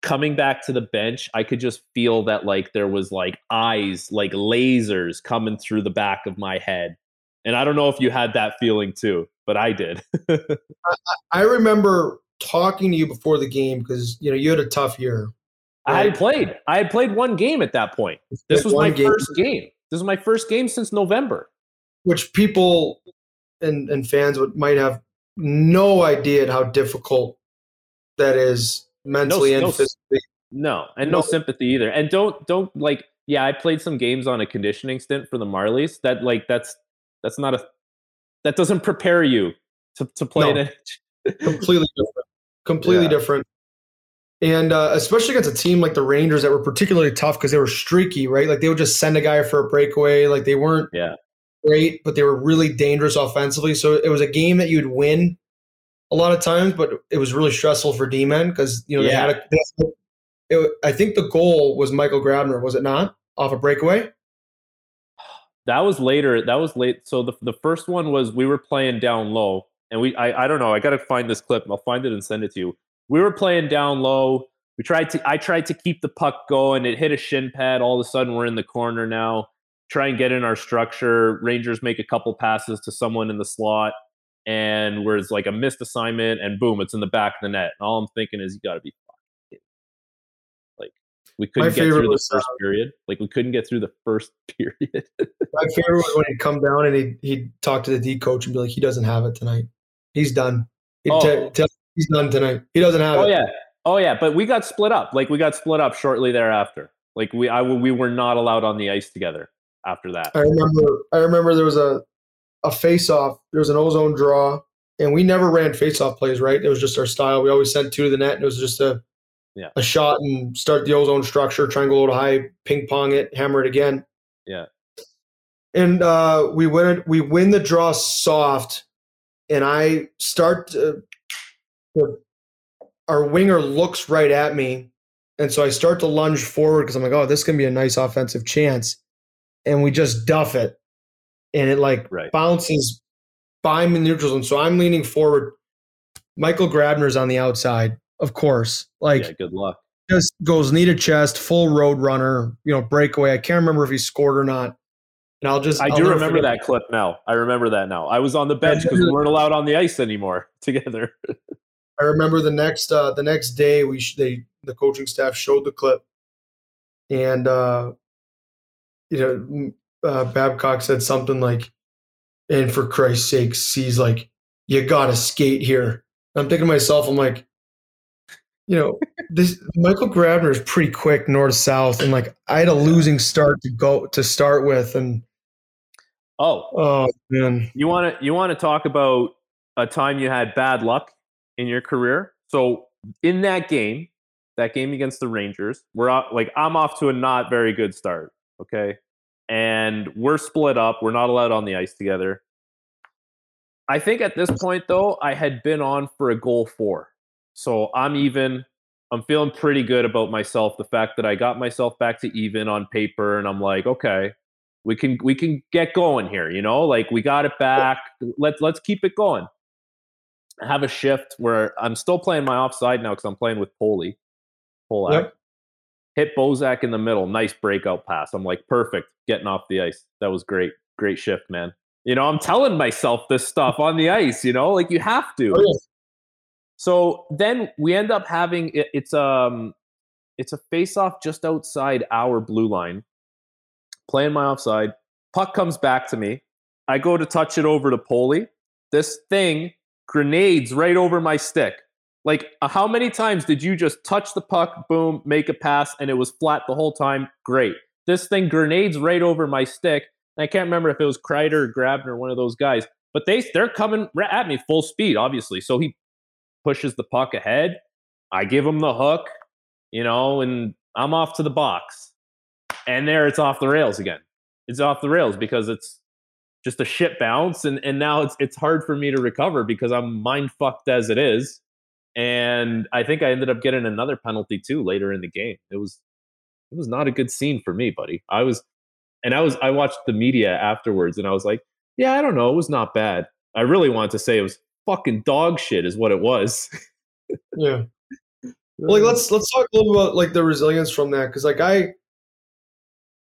S2: coming back to the bench. I could just feel that like there was like eyes, like lasers coming through the back of my head. And I don't know if you had that feeling too, but I did.
S1: I remember talking to you before the game because you know you had a tough year.
S2: I had played. I had played one game at that point. This was my
S1: game,
S2: first game. This is my first game since November.
S1: which people and and fans would might have no idea how difficult that is mentally
S2: no
S1: and
S2: s-
S1: physically.
S2: No, and no,
S1: No.
S2: sympathy either. And don't don't like yeah, I played some games on a conditioning stint for the Marlies. That like that's that's not a that doesn't prepare you to, to play
S1: No.
S2: it.
S1: completely different. Completely
S2: Yeah.
S1: different. And uh, especially against a team like the Rangers that were particularly tough because they were streaky, right? Like they would just send a guy for a breakaway. Like they weren't
S2: Yeah.
S1: great, but they were really dangerous offensively. So it was a game that you'd win a lot of times, but it was really stressful for D-men because you know they had a. They it, I think the goal was Michael Grabner, was it not? Off a breakaway.
S2: That was later. That was late. So the the first one was we were playing down low, and we I I don't know. I got to find this clip. I'll find it and send it to you. We were playing down low. We tried to. I tried to keep the puck going. It hit a shin pad. All of a sudden, we're in the corner now. Try and get in our structure. Rangers make a couple passes to someone in the slot, and where it's like a missed assignment, and boom, it's in the back of the net. And all I'm thinking is, you got to be we couldn't get through the
S1: was, uh,
S2: first period. Like we couldn't get through the first period.
S1: My favorite was when he'd come down and he'd, he'd talk to the D coach and be like, he doesn't have it tonight. He's done. He'd
S2: Oh.
S1: tell- he's done tonight. He doesn't have
S2: Oh
S1: it.
S2: Oh, yeah, oh yeah. But we got split up. Like we got split up shortly thereafter. Like we, I, we were not allowed on the ice together after that.
S1: I remember. I remember there was a a face off. There was an ozone draw, and we never ran face off plays. Right? It was just our style. We always sent two to the net, and it was just a
S2: Yeah.
S1: a shot and start the ozone structure, try and go low to high, ping pong it, hammer it again.
S2: Yeah.
S1: And uh, we win it. We win the draw soft, and I start. To, our winger looks right at me, and so I start to lunge forward because I'm like, "Oh, this can be a nice offensive chance," and we just duff it, and it like
S2: Right.
S1: bounces in the neutral zone, so I'm leaning forward. Michael Grabner's on the outside, of course. Like,
S2: yeah, good luck.
S1: Just goes knee to chest, full road runner, you know, breakaway. I can't remember if he scored or not. And I'll just.
S2: I
S1: I'll
S2: do remember that clip now. I remember that now. I was on the bench because we weren't allowed on the ice anymore together.
S1: I remember the next uh, the next day we sh- they the coaching staff showed the clip, and uh, you know uh, Babcock said something like, "And for Christ's sake, he's like, you gotta skate here." I'm thinking to myself, I'm like, you know, this Michael Grabner is pretty quick north south, and like I had a losing start to go to start with, and
S2: Oh,
S1: oh man,
S2: you want to you want to talk about a time you had bad luck in your career? So in that game, that game against the Rangers, we're out, like I'm off to a not very good start. Okay, and we're split up. We're not allowed on the ice together. I think at this point though, I had been on for a goal four, so I'm even. I'm feeling pretty good about myself. The fact that I got myself back to even on paper, and I'm like, okay, we can we can get going here you know like we got it back let's let's keep it going I have a shift where i'm still playing my offside now because i'm playing with Poli. Polak.
S1: Yep.
S2: hit bozak in the middle nice breakout pass i'm like perfect getting off the ice that was great great shift man you know i'm telling myself this stuff on the ice you know like you have oh, to
S1: Oh.
S2: So then we end up having it, it's um it's a face off just outside our blue line playing my offside. Puck comes back to me. I go to touch it over to Poli. This thing grenades right over my stick. Like, uh, how many times did you just touch the puck, boom, make a pass, and it was flat the whole time? Great. This thing grenades right over my stick. I can't remember if it was Kreider or Grabner, one of those guys, but they they're coming at me full speed, obviously. So he pushes the puck ahead. I give him the hook, you know, and I'm off to the box and there it's off the rails again. It's off the rails because it's just a shit bounce, and and now it's it's hard for me to recover because I'm mind fucked as it is. And I think I ended up getting another penalty too later in the game. It was it was not a good scene for me, buddy. I was and I was I watched the media afterwards and I was like, yeah, I don't know, it was not bad. I really wanted to say it was fucking dog shit is what it was.
S1: yeah. like let's let's talk a little about like the resilience from that because like i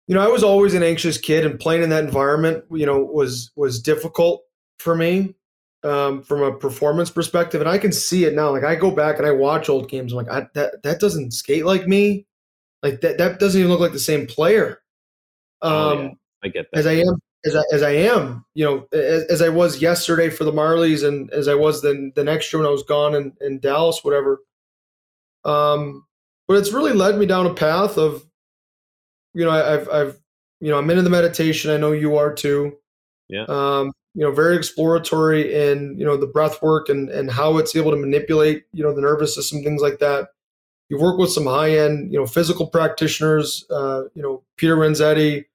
S1: you know i was always an anxious kid and playing in that environment you know was was difficult for me um, from a performance perspective and i can see it now like i go back and i watch old games i'm like I, that that doesn't skate like me like that that doesn't even look like the same player um
S2: Oh, yeah. I get that.
S1: as I am as I, as I am, you know, as, as I was yesterday for the Marlies and as I was then the next year when I was gone in, in Dallas, whatever. Um, but it's really led me down a path of, you know, I, I've, I've, you know, I'm into the meditation. I know you are too.
S2: Yeah.
S1: Um, you know, very exploratory in, you know, the breath work and, and how it's able to manipulate, you know, the nervous system, things like that. You've worked with some high end, you know, physical practitioners, uh, you know, Peter Renzetti,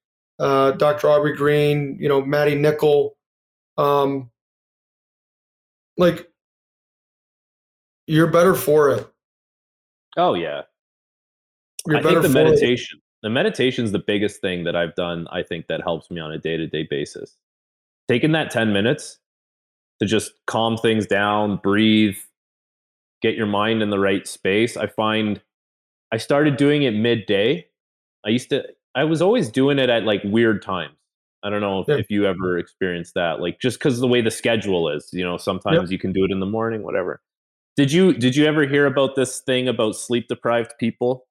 S1: uh, Dr. Aubrey Green, you know, Maddie Nickel. Um, like, you're better for it.
S2: oh yeah.
S1: You're
S2: I
S1: better
S2: think the
S1: for it.
S2: meditation, the meditation is the biggest thing that I've done. I think that helps me on a day to day basis. Taking that 10 minutes to just calm things down, breathe, get your mind in the right space. I find I started doing it midday. I used to, I was always doing it at like weird times. I don't know if,
S1: Yeah.
S2: if you ever experienced that, like just because the way the schedule is, you know, sometimes you can do it in the morning, whatever. Did you did you ever hear about this thing about sleep deprived people?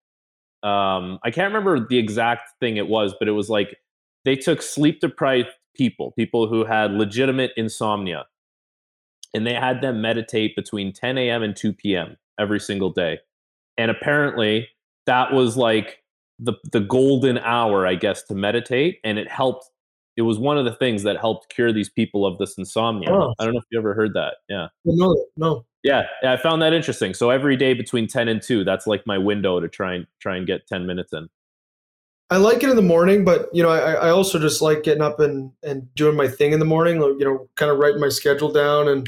S2: Um, I can't remember the exact thing it was, but it was like they took sleep deprived people, people who had legitimate insomnia, and they had them meditate between 10 a.m. and 2 p.m. every single day. And apparently, that was like the the golden hour, I guess, to meditate, and it helped. It was one of the things that helped cure these people of this insomnia.
S1: Oh.
S2: I don't know if you ever heard that. Yeah.
S1: No, no.
S2: Yeah, yeah, I found that interesting. So every day between ten and two, that's like my window to try and try and get ten minutes in.
S1: I like it in the morning, but you know, I, I also just like getting up and, and doing my thing in the morning. You know, kind of writing my schedule down. And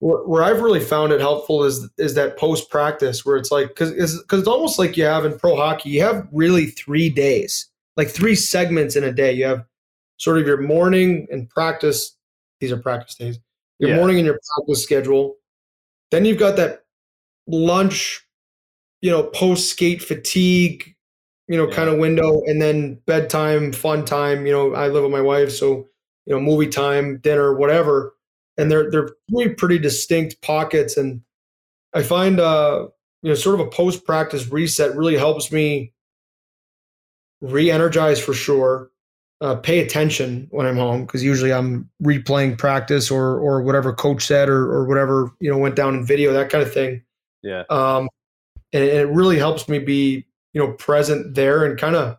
S1: where, I've really found it helpful is is that post practice, where it's like because it's, 'cause it's almost like you have in pro hockey, you have really three days, like three segments in a day. You have sort of your morning and practice. These are practice days. your
S2: Yeah.
S1: morning and your practice schedule. Then you've got that lunch, you know, post skate fatigue, you know,
S2: Yeah.
S1: kind of window, and then bedtime, fun time. You know, I live with my wife, so you know, movie time, dinner, whatever. And they're they're three pretty distinct pockets. And I find uh, you know, sort of a post practice reset really helps me re-energize for sure. Uh, pay attention when I'm home because usually I'm replaying practice or or whatever coach said or or whatever you know went down in video that kind of thing.
S2: Yeah.
S1: Um, and it really helps me be you know present there and kind of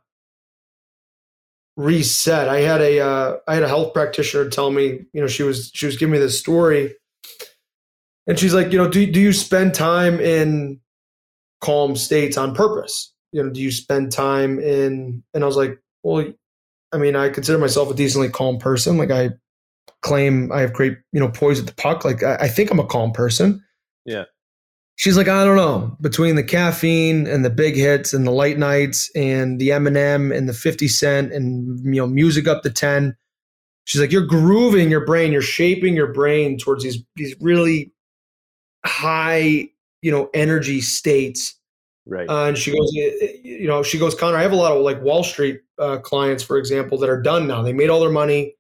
S1: reset. I had a uh, I had a health practitioner tell me you know she was she was giving me this story, and she's like you know do do you spend time in calm states on purpose? You know, do you spend time in? And I was like, well, I mean, I consider myself a decently calm person. Like I claim I have great, you know, poise at the puck. Like I, I think I'm a calm person.
S2: Yeah.
S1: She's like, I don't know. Between the caffeine and the big hits and the late nights and the Eminem and the 50 Cent and you know, music up to 10. She's like, you're grooving your brain, you're shaping your brain towards these these really high, you know, energy states
S2: Right.
S1: uh, and she goes, you know, she goes, Connor, I have a lot of like Wall Street uh, clients, for example, that are done now. They made all their money.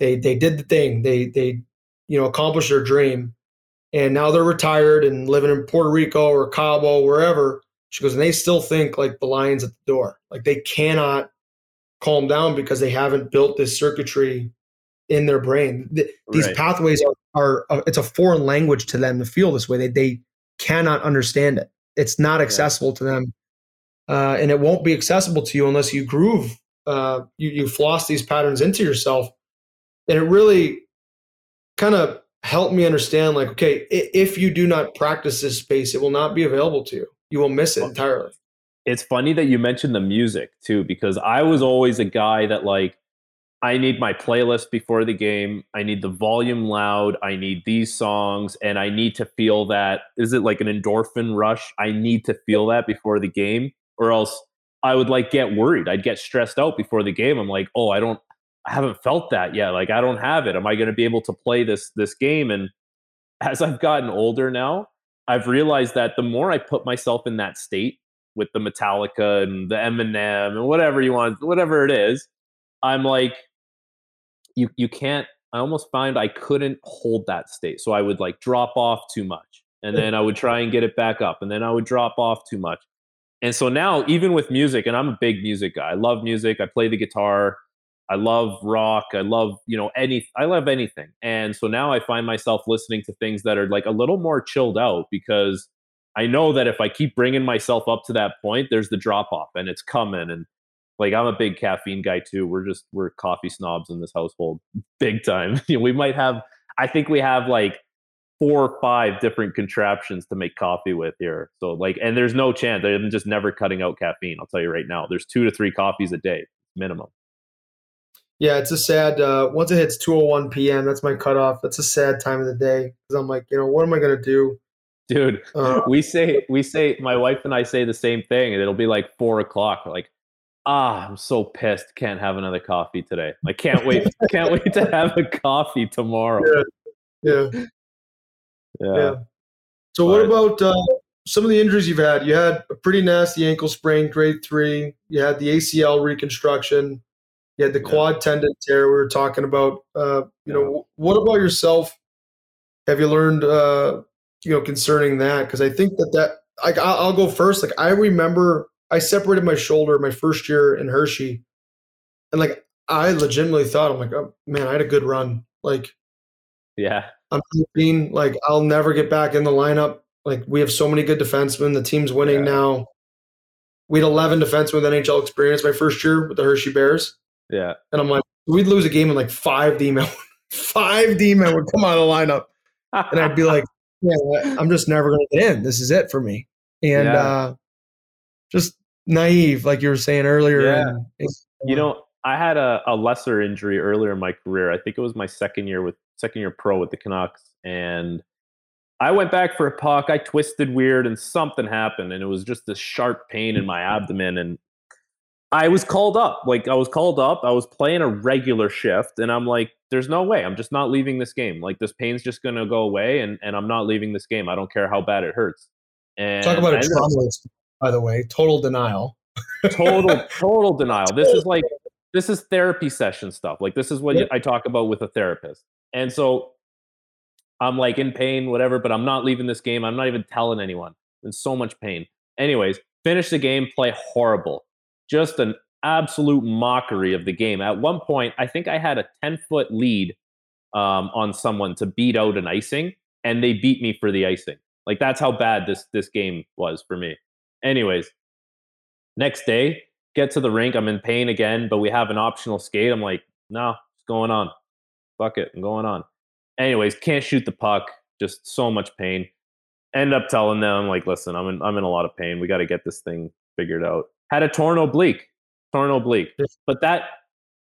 S1: They they did the thing. They they you know accomplished their dream, and now they're retired and living in Puerto Rico or Cabo, wherever. She goes, and they still think like the lion's at the door. Like they cannot calm down because they haven't built this circuitry in their brain. Th- These
S2: Right.
S1: pathways are, are uh, it's a foreign language to them to feel this way. They they cannot understand it. It's not accessible to them, uh, and it won't be accessible to you unless you groove. Uh, you you floss these patterns into yourself, and it really kind of helped me understand. Like, okay, if you do not practice this space, it will not be available to you. You will miss it entirely.
S2: it's funny that you mentioned the music too because i was always a guy that like i need my playlist before the game i need the volume loud i need these songs and i need to feel that is it like an endorphin rush i need to feel that before the game or else i would like get worried i'd get stressed out before the game i'm like oh i don't i haven't felt that yet like i don't have it am i going to be able to play this this game and as i've gotten older now i've realized that the more i put myself in that state with the Metallica and the Eminem and whatever you want, whatever it is, I'm like, you you can't. I almost find I couldn't hold that state, so I would like drop off too much, and then I would try and get it back up, and then I would drop off too much. And so now, even with music, and I'm a big music guy. I love music. I play the guitar. I love rock. I love you know any. I love anything. And so now I find myself listening to things that are like a little more chilled out because I know that if I keep bringing myself up to that point, there's the drop off and it's coming. And like I'm a big caffeine guy too. We're just we're coffee snobs in this household, big time. You know, we might have. I think we have like four or five different contraptions to make coffee with here. So like, and there's no chance. I'm just never cutting out caffeine. I'll tell you right now. There's two to three coffees a day minimum.
S1: Yeah, it's a sad. Uh, once it hits 2:01 p.m., that's my cutoff. That's a sad time of the day because I'm like, you know, what am I gonna do?
S2: Dude,
S1: Uh,
S2: we say we say my wife and I say the same thing, and it'll be like four o'clock. We're like, ah, I'm so pissed. Can't have another coffee today. I can't wait. can't wait to have a coffee tomorrow.
S1: yeah.
S2: Yeah.
S1: Yeah. So what about uh, some of the injuries you've had? You had a pretty nasty ankle sprain, grade three. You had the ACL reconstruction. You had the quad tendon tear we were talking about. Uh, you know, what about yourself? Have you learned, uh, you know, concerning that? Because I think that that like I'll, I'll go first. Like I remember I separated my shoulder my first year in Hershey, and like I legitimately thought I'm like, oh, man, I had a good run. Like
S2: Yeah.
S1: I'm 18. Like I'll never get back in the lineup. Like we have so many good defensemen. The team's winning
S2: Yeah.
S1: now. We had 11 defensemen with NHL experience my first year with the Hershey Bears,
S2: Yeah.
S1: and I'm like, we'd lose a game in like five D men. five D men would come out of the lineup, and I'd be like, yeah, I'm just never gonna get in. This is it for me. And
S2: Yeah.
S1: uh, just naive, like you were saying earlier.
S2: Yeah.
S1: and it's-
S2: you know, I had a, a lesser injury earlier in my career. I think it was my second year with second year pro with the Canucks, and I went back for a puck. I twisted weird, and something happened, and it was just this sharp pain in my abdomen, and I was called up. Like I was called up. I was playing a regular shift, and I'm like, there's no way. I'm just not leaving this game. Like this pain's just gonna go away, and and I'm not leaving this game. I don't care how bad it hurts. And
S1: talk about a trauma by the way. Total denial.
S2: total total denial. This is like this is therapy session stuff. Like this is what. I talk about with a therapist. And so I'm like in pain, whatever, but I'm not leaving this game. I'm not even telling anyone. In so much pain. Anyways, finish the game, play horrible. Just an absolute mockery of the game. At one point, I think I had a 10 foot lead um, on someone to beat out an icing, and they beat me for the icing. Like that's how bad this this game was for me. Anyways, next day, get to the rink. I'm in pain again, but we have an optional skate. I'm like, no, what's going on? Fuck it, I'm going on. Anyways, can't shoot the puck. Just so much pain. End up telling them like, listen, I'm in I'm in a lot of pain. We got to get this thing figured out. Had a torn oblique, torn oblique. But that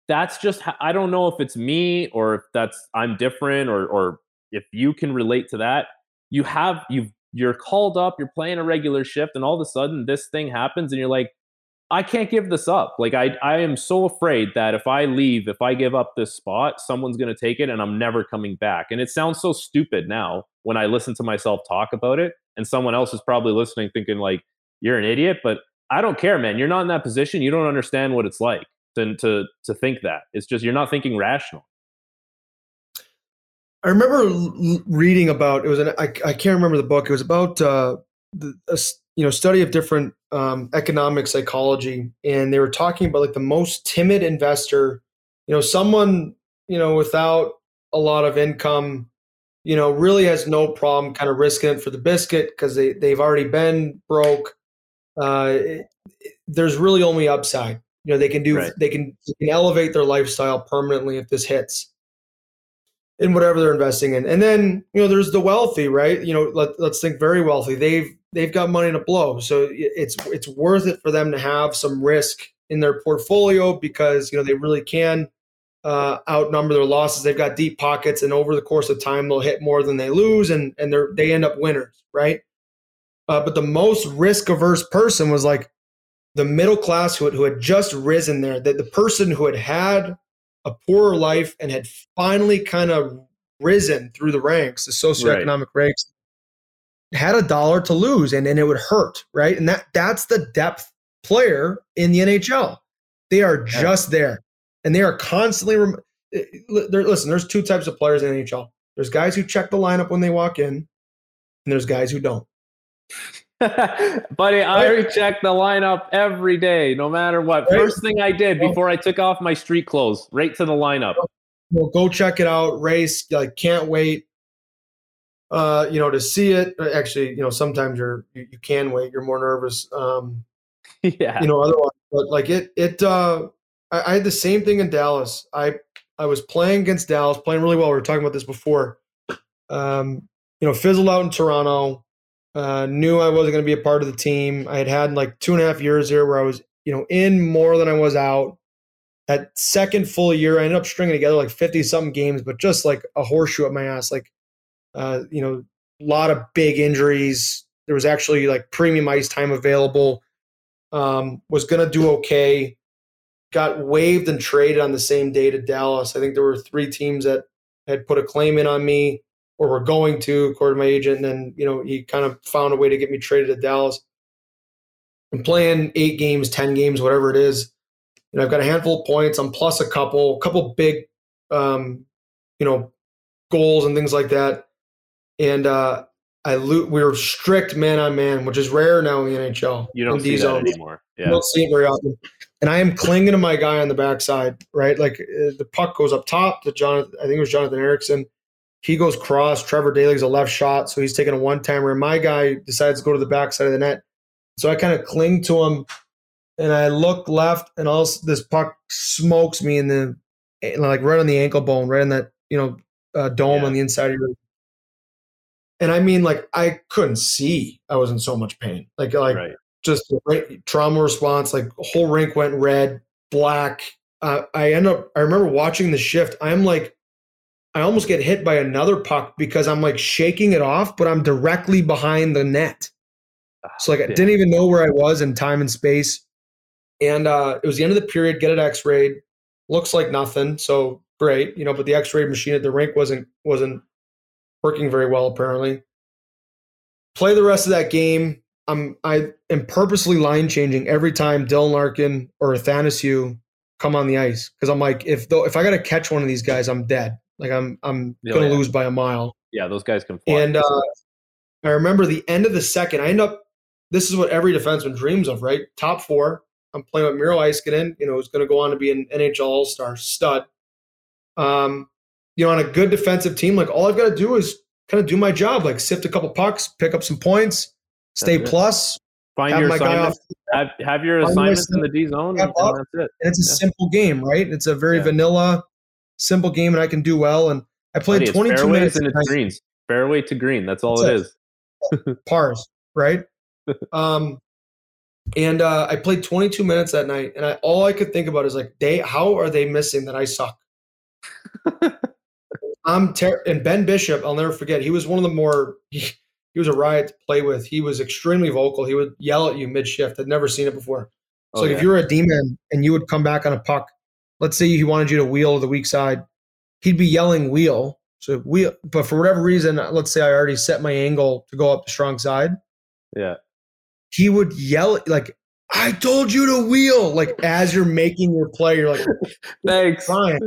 S2: that's just I don't know if it's me or if that's I'm different or or if you can relate to that. You have you've you're called up, you're playing a regular shift, and all of a sudden this thing happens, and you're like, I can't give this up. Like I, I am so afraid that if I leave, if I give up this spot, someone's going to take it and I'm never coming back. And it sounds so stupid now when I listen to myself talk about it and someone else is probably listening thinking like you're an idiot, but I don't care, man. You're not in that position. You don't understand what it's like to to to think that. It's just you're not thinking rational.
S1: I remember reading about it was an I, I can't remember the book. It was about uh, the, a, you know study of different um, economic psychology, and they were talking about like the most timid investor. You know, someone you know without a lot of income, you know, really has no problem kind of risking it for the biscuit because they they've already been broke. Uh, there's really only upside. You know, they can do right. they can they can elevate their lifestyle permanently if this hits in whatever they're investing in. And then, you know, there's the wealthy, right? You know, let, let's think very wealthy. They've they've got money to blow. So it's it's worth it for them to have some risk in their portfolio because, you know, they really can uh, outnumber their losses. They've got deep pockets and over the course of time they'll hit more than they lose and and they're they end up winners, right? Uh, but the most risk averse person was like the middle class who had, who had just risen there, that the person who had had a poorer life and had finally kind of risen through the ranks, the socioeconomic right. ranks, had a dollar to lose and, and it would hurt, right? And that that's the depth player in the NHL. They are just there. And they are constantly rem- eh, listen, there's two types of players in the NHL. There's guys who check the lineup when they walk in, and there's guys who don't.
S2: Buddy, I recheck the lineup every day, no matter what. First thing I did before I took off my street clothes, right to the lineup.
S1: Well, go check it out. Race, like, can't wait. Uh, you know, to see it. Uh, actually, you know, sometimes you're you, you can wait. You're more nervous. Um, yeah. You know, otherwise, but like it, it. Uh, I, I had the same thing in Dallas. I I was playing against Dallas, playing really well. We were talking about this before. Um, you know, fizzled out in Toronto uh, knew I wasn't going to be a part of the team. I had had like two and a half years here where I was, you know, in more than I was out. That second full year, I ended up stringing together like 50 something games, but just like a horseshoe at my ass. Like, uh, you know, a lot of big injuries. There was actually like premium ice time available. Um, was going to do okay. Got waived and traded on the same day to Dallas. I think there were three teams that had put a claim in on me or we're going to, according to my agent. And then, you know, he kind of found a way to get me traded to Dallas. I'm playing eight games, 10 games, whatever it is. You know, I've got a handful of points. I'm plus a couple, a couple big, um, you know, goals and things like that. And uh, I lo- we were strict man on man, which is rare now in the NHL.
S2: You don't see that anymore.
S1: Yeah. You don't see it very often. And I am clinging to my guy on the backside, right? Like uh, the puck goes up top to Jonathan. I think it was Jonathan Ericsson he goes cross. Trevor Daley's a left shot, so he's taking a one timer. And my guy decides to go to the backside of the net. So I kind of cling to him and I look left and all this puck smokes me in the like right on the ankle bone, right in that, you know, uh, dome yeah. on the inside of your and I mean like I couldn't see. I was in so much pain. Like like right. just trauma response, like whole rink went red, black. Uh, I end up I remember watching the shift. I'm like I almost get hit by another puck because I'm like shaking it off, but I'm directly behind the net. So like I didn't even know where I was in time and space. And uh, it was the end of the period. Get it X-rayed. Looks like nothing. So great, you know, but the X-ray machine at the rink wasn't wasn't working very well apparently. Play the rest of that game. I'm I am purposely line changing every time Dylan Larkin or Athanasiu come on the ice because I'm like if though if I got to catch one of these guys, I'm dead. Like I'm I'm
S2: Oh,
S1: gonna
S2: yeah.
S1: lose by a mile.
S2: Yeah, those guys can fly.
S1: And uh, I remember the end of the second. I end up. This is what every defenseman dreams of, right? Top four. I'm playing with Miro Heiskanen. You know, who's going to go on to be an NHL All Star stud. Um, you know, on a good defensive team, like all I've got to do is kind of do my job, like sift a couple pucks, pick up some points, stay plus,
S2: Find
S1: have
S2: your
S1: my guy
S2: assignments.
S1: off.
S2: Have, have your assignments in the D zone, and, and that's it.
S1: And it's a
S2: Yeah.
S1: simple game, right? It's a very
S2: Yeah.
S1: vanilla, simple game, and I can do well. And I played
S2: Buddy,
S1: 22
S2: fairways
S1: minutes
S2: and
S1: tonight.
S2: it's greens. Fairway to green. That's all
S1: That's
S2: it
S1: it.
S2: is.
S1: pars, right? um, and uh, I played 22 minutes that night, and I all I could think about is like, they how are they missing that I suck? I'm ter- and Ben Bishop, I'll never forget. He was one of the more he, he was a riot to play with. He was extremely vocal. He would yell at you mid shift. I'd never seen it before. So
S2: Oh,
S1: like
S2: yeah.
S1: if you were a demon and you would come back on a puck, let's say he wanted you to wheel to the weak side, he'd be yelling wheel. So wheel, but for whatever reason, let's say I already set my angle to go up the strong side
S2: yeah.
S1: he would yell like i told you to wheel like as you're making your play you're like
S2: Thanks.
S1: fine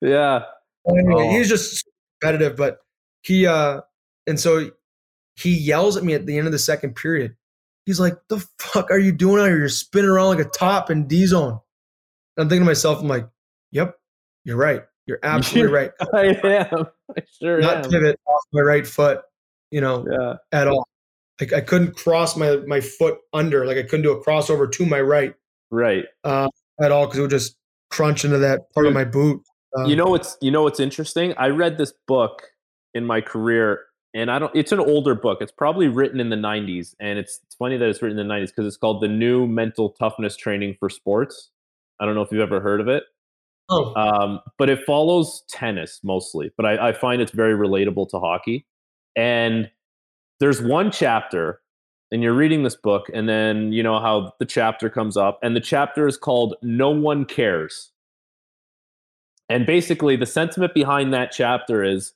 S2: Yeah.
S1: anyway,
S2: Oh.
S1: he's just competitive but he uh and so he yells at me at the end of the second period he's like the fuck are you doing out here you're spinning around like a top in d zone i'm thinking to myself i'm like yep you're right you're absolutely right
S2: I am. I sure
S1: not
S2: am.
S1: pivot off my right foot you know
S2: Yeah.
S1: at all like i couldn't cross my my foot under like i couldn't do a crossover to my right
S2: Right.
S1: uh, at all because it would just crunch into that part of my boot. Um,
S2: you know what's you know what's interesting? I read this book in my career, and I don't. It's an older book. It's probably written in the '90s, and it's, it's funny that it's written in the '90s because it's called "The New Mental Toughness Training for Sports." I don't know if you've ever heard of it,
S1: oh,
S2: um, but it follows tennis mostly. But I, I find it's very relatable to hockey. And there's one chapter, and you're reading this book, and then you know how the chapter comes up, and the chapter is called "No One Cares." And basically, the sentiment behind that chapter is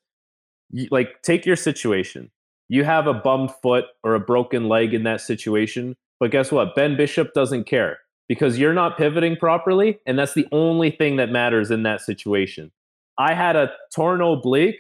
S2: like, take your situation. You have a bummed foot or a broken leg in that situation, but guess what? Ben Bishop doesn't care because you're not pivoting properly, and that's the only thing that matters in that situation. I had a torn oblique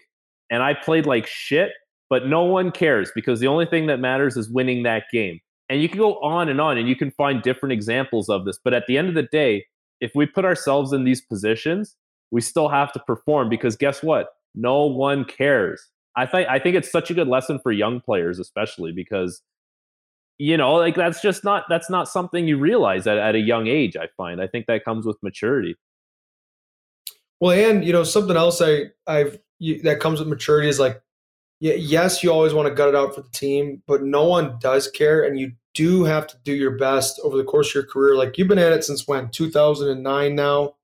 S2: and I played like shit, but no one cares because the only thing that matters is winning that game. And you can go on and on and you can find different examples of this. But at the end of the day, if we put ourselves in these positions, we still have to perform because guess what? No one cares. I think I think it's such a good lesson for young players, especially because you know, like that's just not that's not something you realize at, at a young age. I find. I think that comes with maturity.
S1: well, and you know something else I I've you, that comes with maturity is like, yeah, yes, you always want to gut it out for the team, but no one does care, and you do have to do your best over the course of your career. Like you've been at it since when 2009 now,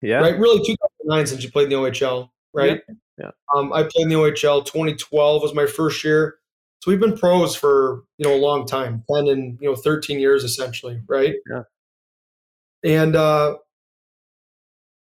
S2: Yeah.
S1: right? Really 2009 since you played in the OHL, right?
S2: Yeah.
S1: Um, I played in the OHL. 2012 was my first year. So we've been pros for you know a long time, ten and you know thirteen years essentially, right?
S2: Yeah.
S1: And uh,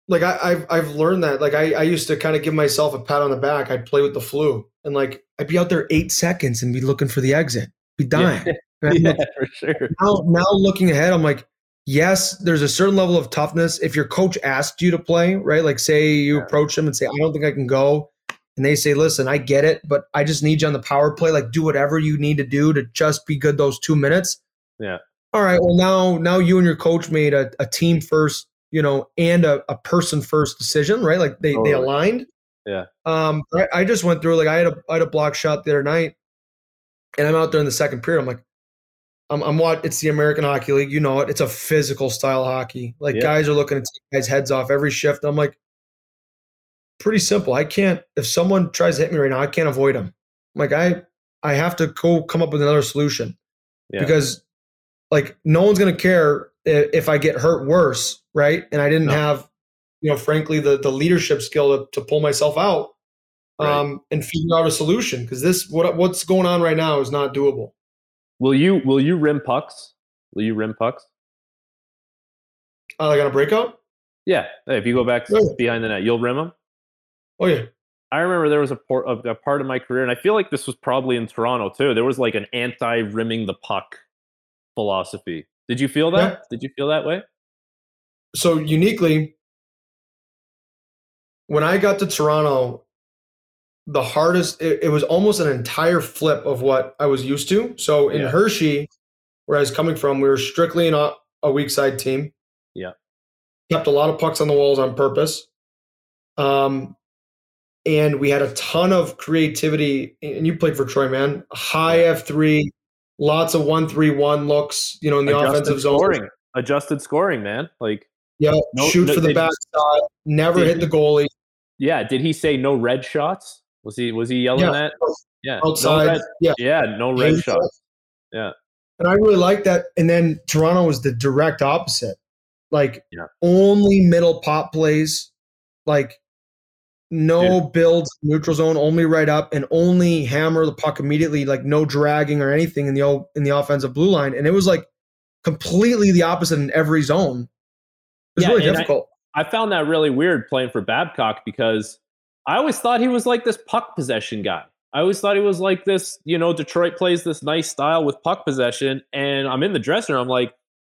S1: like I, I've I've learned that. Like I, I used to kind of give myself a pat on the back. I'd play with the flu, and like I'd be out there eight seconds and be looking for the exit, be dying.
S2: Yeah. Yeah,
S1: like,
S2: for sure.
S1: now, now looking ahead, I'm like, yes, there's a certain level of toughness. If your coach asked you to play, right? Like, say you
S2: Yeah.
S1: approach them and say, I don't think I can go. And they say, listen, I get it, but I just need you on the power play. Like, do whatever you need to do to just be good those two minutes.
S2: Yeah.
S1: All right. Well, now, now you and your coach made a, a team first, you know, and a, a person first decision, right? Like they, they aligned.
S2: Yeah.
S1: Um, I, I just went through like I had a I had a block shot the other night, and I'm out there in the second period. I'm like, I'm I'm what it's the American Hockey League, you know it. It's a physical style hockey. Like
S2: Yeah.
S1: guys are looking to take guys' heads off every shift. I'm like, pretty simple. I can't if someone tries to hit me right now, I can't avoid them. Like I I have to go come up with another solution
S2: Yeah.
S1: because like no one's gonna care if, I get hurt worse, right? And I didn't
S2: No.
S1: have, you know, frankly, the the leadership skill to, to pull myself out
S2: Right.
S1: um, and figure out a solution because this what what's going on right now is not doable.
S2: Will you will you rim pucks? Will you rim pucks?
S1: Are Uh, like on a breakout,
S2: Yeah. Hey, if you go back
S1: Yeah.
S2: behind the net, you'll rim them.
S1: Oh yeah.
S2: I remember there was a, por- a, a part of my career, and I feel like this was probably in Toronto too. There was like an anti-rimming the puck philosophy. Did you feel that?
S1: Yeah.
S2: Did you feel that way?
S1: So uniquely, when I got to Toronto, the hardest it, it was almost an entire flip of what I was used to. So in
S2: Yeah.
S1: Hershey, where I was coming from, we were strictly an, a a weak side team.
S2: Yeah.
S1: Kept a lot of pucks on the walls on purpose. Um, and we had a ton of creativity. And you played for Troy, man. High F three, lots of one three one looks. You know, in the
S2: Adjusted
S1: offensive zone.
S2: scoring, adjusted scoring, man. Like,
S1: Yeah,
S2: No-
S1: shoot
S2: no-
S1: for the backside. Never hit the goalie.
S2: yeah. Did he say no red shots? Was he was he yelling
S1: Yeah.
S2: that? Yeah,
S1: outside.
S2: No red,
S1: yeah,
S2: yeah, no red shots. Yeah.
S1: And I really like that. And then Toronto was the direct opposite. Like
S2: Yeah.
S1: only middle pop plays, like no build neutral zone, only right up, and only hammer the puck immediately, like no dragging or anything in the in the offensive blue line. And it was like completely the opposite in every zone. It was
S2: Yeah,
S1: really
S2: and I-
S1: difficult.
S2: I found that really weird playing for Babcock because I always thought he was like this puck possession guy. I always thought he was like this, you know, Detroit plays this nice style with puck possession. And I'm in the dressing room, I'm like,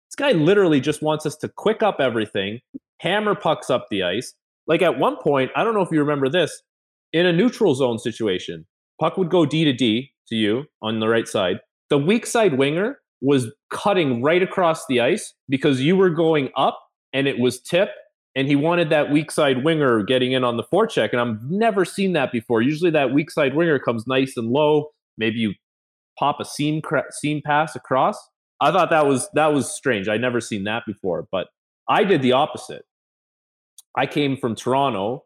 S2: this guy literally just wants us to quick up everything, hammer pucks up the ice. Like at one point, I don't know if you remember this, in a neutral zone situation, puck would go D to D to you on the right side. The weak side winger was cutting right across the ice because you were going up and it was tip and he wanted that weak side winger getting in on the forecheck. And I've never seen that before. Usually, that weak side winger comes nice and low. Maybe you pop a seam cra- seam pass across. I thought that was that was strange. I'd never seen that before. But I did the opposite. I came from Toronto,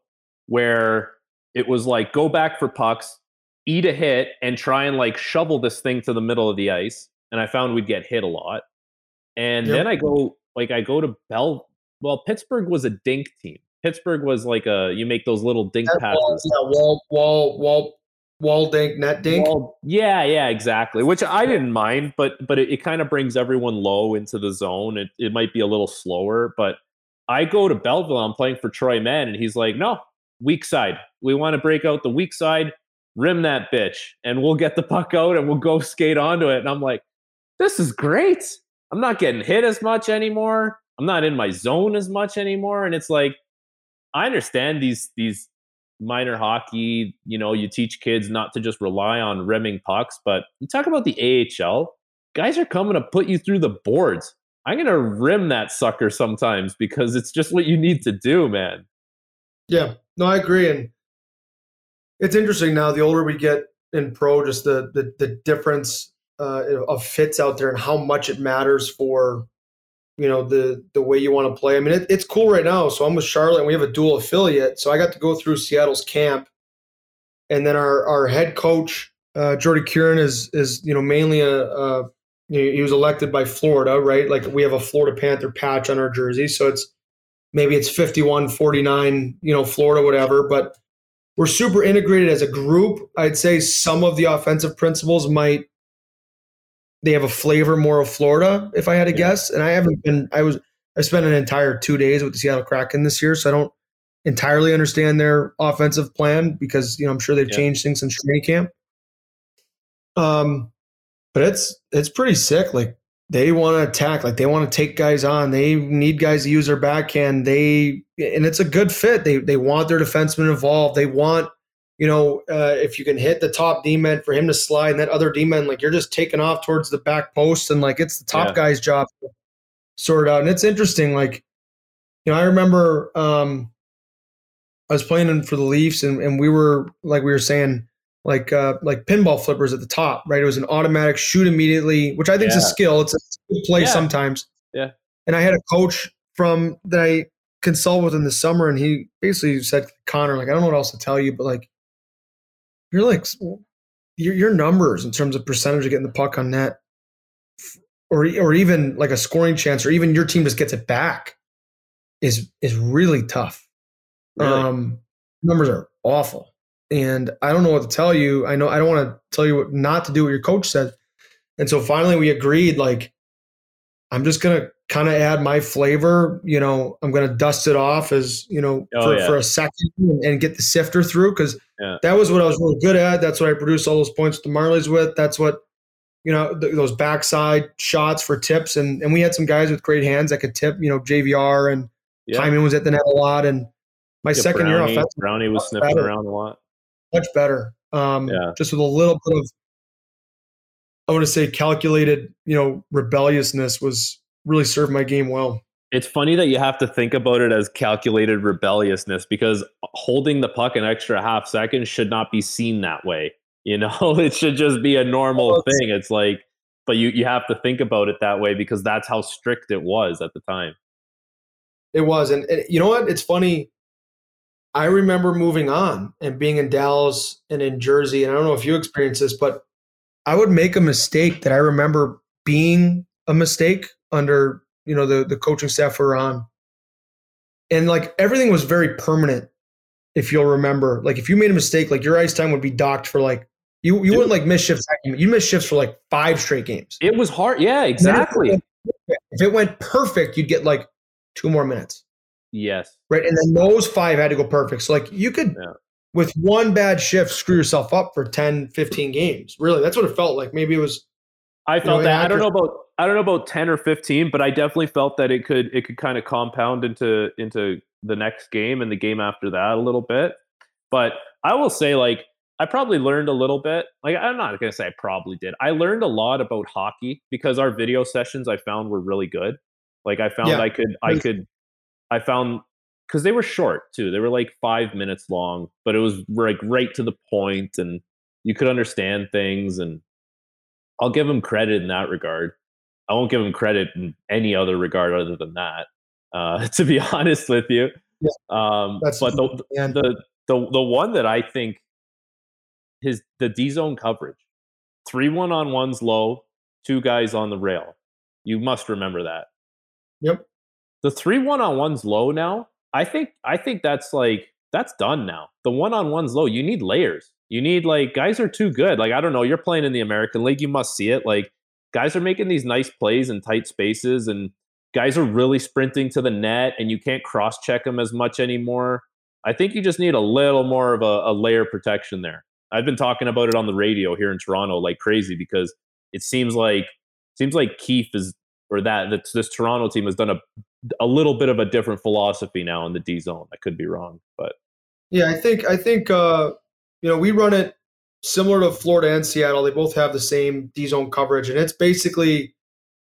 S2: where it was like go back for pucks, eat a hit, and try and like shovel this thing to the middle of the ice. And I found we'd get hit a lot. And
S1: Yep.
S2: then I go like I go to Bell. Well, Pittsburgh was a dink team. Pittsburgh was like a you make those little dink
S1: That wall,
S2: passes.
S1: yeah, wall, wall, wall, wall dink, net dink.
S2: Well, yeah, yeah, exactly. Which I didn't mind, but but it, it kind of brings everyone low into the zone. It it might be a little slower, but I go to Belleville. I'm playing for Troy Mann, and he's like, "No, weak side. We want to break out the weak side, rim that bitch, and we'll get the puck out and we'll go skate onto it." And I'm like, "This is great. I'm not getting hit as much anymore. I'm not in my zone as much anymore." And it's like, I understand these these minor hockey, you know, you teach kids not to just rely on rimming pucks, but you talk about the AHL, guys are coming to put you through the boards. I'm to rim that sucker sometimes because it's just what you need to do, man.
S1: Yeah, no, I agree, and it's interesting now. The older we get in pro, just the the, the difference uh, of fits out there and how much it matters for you know the the way you want to play. I mean, it, it's cool right now. So I'm with Charlotte, and we have a dual affiliate. So I got to go through Seattle's camp, and then our our head coach uh, Geordie Kinnear is is you know mainly a, a he was elected by Florida, right? Like we have a Florida Panther patch on our jersey, so it's maybe it's 51 49 you know florida whatever but we're super integrated as a group i'd say some of the offensive principles might they have a flavor more of florida if i had to
S2: Yeah.
S1: guess and i haven't been i was i spent an entire two days with the seattle kraken this year so i don't entirely understand their offensive plan because you know i'm sure they've
S2: Yeah.
S1: changed things since training camp um but it's it's pretty sick like they want to attack like they want to take guys on they need guys to use their backhand they and it's a good fit they they want their defenseman involved they want you know uh, if you can hit the top d-man for him to slide and that other d-man like you're just taking off towards the back post and like it's the top
S2: Yeah.
S1: guy's job to sort it out and it's interesting like you know i remember um i was playing in for the leafs and, and we were like we were saying like uh, like pinball flippers at the top, right? It was an automatic shoot immediately, which I think is a skill. It's a good play
S2: Yeah.
S1: sometimes.
S2: Yeah.
S1: And I had a coach from that I consult with in the summer, and he basically said, Connor, like I don't know what else to tell you, but like you're like your your numbers in terms of percentage of getting the puck on net, or or even like a scoring chance, or even your team just gets it back, is is really tough.
S2: Really?
S1: Um, numbers are awful, and I don't know what to tell you. I know I don't want to tell you what not to do what your coach said, and so finally we agreed. Like, I'm just gonna kind of add my flavor. You know, I'm going to dust it off as you know
S2: Oh,
S1: for,
S2: yeah.
S1: for a second and, and get the sifter through because
S2: Yeah.
S1: that was what I was really good at. That's what I produced all those points with the Marlies with. That's what you know th- those backside shots for tips and and we had some guys with great hands that could tip. You know, JVR and
S2: Yeah.
S1: Hyman was at the net a lot. And my
S2: Yeah,
S1: second year
S2: Brownie,
S1: offensive
S2: Brownie was sniffing around a lot.
S1: Much better. Um,
S2: Yeah.
S1: Just with a little bit of, I want to say, calculated, you know, rebelliousness was really served my game well.
S2: It's funny that you have to think about it as calculated rebelliousness because holding the puck an extra half second should not be seen that way. You know, it should just be a normal
S1: Well, it's-
S2: thing. It's like, but you, you have to think about it that way because that's how strict it was at the time.
S1: It was, and, and you know what? It's funny. I remember moving on and being in Dallas and in Jersey, and I don't know if you experienced this, but I would make a mistake that I remember being a mistake under you know the the coaching staff we were on, and like everything was very permanent. If you'll remember, like if you made a mistake, like your ice time would be docked for like you you wouldn't like miss shifts. You miss shifts for like five straight games.
S2: It was hard. Yeah, exactly.
S1: If it went perfect, you'd get like two more minutes.
S2: Yes.
S1: right? And then those five had to go perfect. So like you could
S2: Yeah.
S1: with one bad shift screw yourself up for 10, 15 games. Really, that's what it felt like. Maybe it was
S2: I felt
S1: know,
S2: that. I don't know about I don't know about ten or fifteen, but I definitely felt that it could it could kind of compound into into the next game and the game after that a little bit. But I will say, like, I probably learned a little bit. Like, I'm not gonna say I probably did. I learned a lot about hockey because our video sessions I found were really good. Like, I found
S1: Yeah.
S2: I could I could I found because they were short too. They were like five minutes long, but it was like right to the point, and you could understand things. And I'll give them credit in that regard. I won't give him credit in any other regard other than that. Uh, to be honest with you,
S1: Yeah.
S2: um,
S1: That's-
S2: but the,
S1: and
S2: the the the one that I think his the D zone coverage, three one on ones low, two guys on the rail. You must remember that.
S1: yep.
S2: The three one on ones low now. I think I think that's like that's done now. The one on ones low. You need layers. You need like guys are too good. Like I don't know. You're playing in the American League. You must see it. Like guys are making these nice plays in tight spaces, and guys are really sprinting to the net, and you can't cross check them as much anymore. I think you just need a little more of a, a layer protection there. I've been talking about it on the radio here in Toronto like crazy because it seems like seems like Keefe is or that that this Toronto team has done a a little bit of a different philosophy now in the D zone. I could be wrong, but
S1: Yeah, I think I think uh, you know we run it similar to Florida and Seattle. They both have the same D zone coverage, and it's basically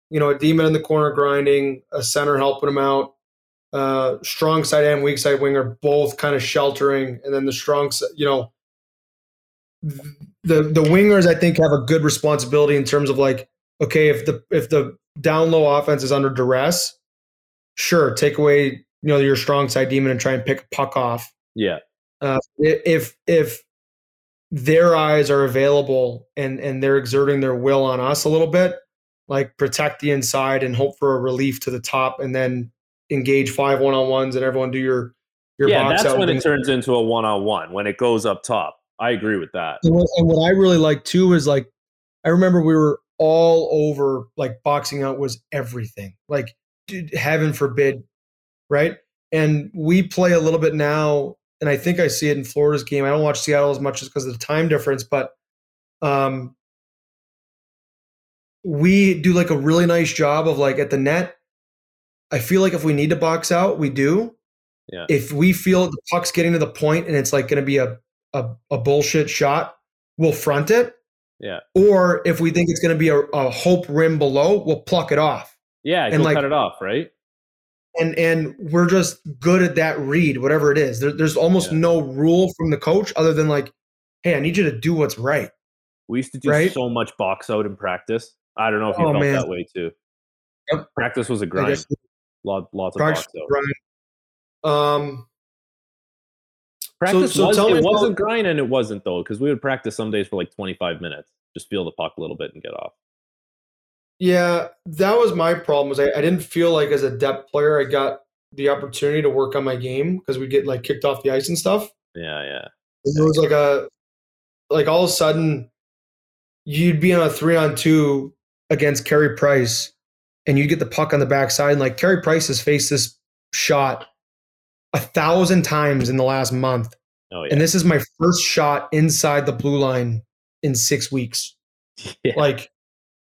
S1: you know a D man in the corner grinding, a center helping him out, uh, strong side and weak side winger both kind of sheltering, and then the strong you know the the wingers I think have a good responsibility in terms of like okay if the if the down low offense is under duress, sure take away you know your strong side D man and try and pick a puck off
S2: yeah,
S1: uh, if if their eyes are available and and they're exerting their will on us a little bit, like protect the inside and hope for a relief to the top, and then engage five one on ones and everyone do your your
S2: yeah. That's when it turns into a one on one when it goes up top. I agree with that.
S1: and what, and what I really like too is like I remember we were all over like boxing out was everything. Like heaven forbid, right? And we play a little bit now, and I think I see it in Florida's game. I don't watch Seattle as much just because of the time difference, but um we do like a really nice job of like at the net. I feel like if we need to box out, we do.
S2: Yeah.
S1: If we feel the puck's getting to the point and it's like going to be a, a a bullshit shot, we'll front it.
S2: Yeah.
S1: Or if we think it's going to be a, a hope rim below, we'll pluck it off.
S2: Yeah,
S1: And like-
S2: cut it off, right?
S1: And and we're just good at that read, whatever it is. There, there's almost
S2: Yeah.
S1: no rule from the coach other than like, hey, I need you to do what's right.
S2: We used to do
S1: Right?
S2: so much box out in practice. I don't know if you
S1: Oh,
S2: felt
S1: man.
S2: that way too.
S1: Yep.
S2: Practice was a grind. Lot, lots of
S1: practice
S2: box out.
S1: grind. Um,
S2: Practice
S1: so
S2: was
S1: tell me
S2: it
S1: about-
S2: wasn't grind and it wasn't though because we would practice some days for like 25 minutes, just feel the puck a little bit and get off.
S1: Yeah, that was my problem. Was I, I didn't feel like as a depth player I got the opportunity to work on my game because we get like kicked off the ice and stuff.
S2: Yeah, yeah,
S1: It was like a like all of a sudden you'd be on a three on two against Carey Price and you'd get the puck on the backside. And like Carey Price has faced this shot a thousand times in the last month.
S2: Oh, yeah.
S1: And this is my first shot inside the blue line in six weeks.
S2: yeah.
S1: Like,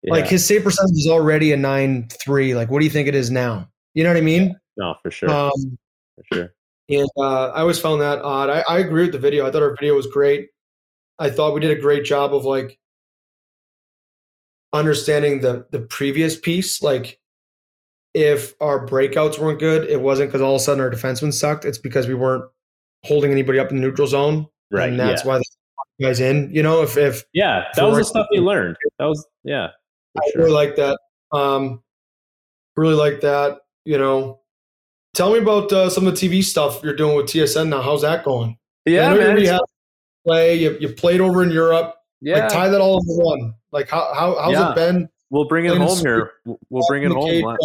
S2: yeah.
S1: like his save percentage is already a nine three. Like, what do you think it is now? You know what I mean?
S2: no, for sure.
S1: Um,
S2: for sure.
S1: and uh, I always found that odd. I, I agree with the video. I thought our video was great. I thought we did a great job of like understanding the the previous piece. Like, if our breakouts weren't good, it wasn't because all of a sudden our defensemen sucked. It's because we weren't holding anybody up in the neutral zone,
S2: Right.
S1: and that's
S2: yeah.
S1: why the guys in. You know, if if
S2: yeah. That was the stuff we learned. That was, yeah. For
S1: I
S2: sure.
S1: really like that. Um, really like that. You know, tell me about uh, some of the TV stuff you're doing with TSN now. How's that going?
S2: Yeah,
S1: you
S2: man.
S1: had play. You, you played over in Europe.
S2: yeah.
S1: Like tie that all into one. Like how how how's
S2: Yeah.
S1: it been?
S2: we'll bring it home here. We'll- bring it home.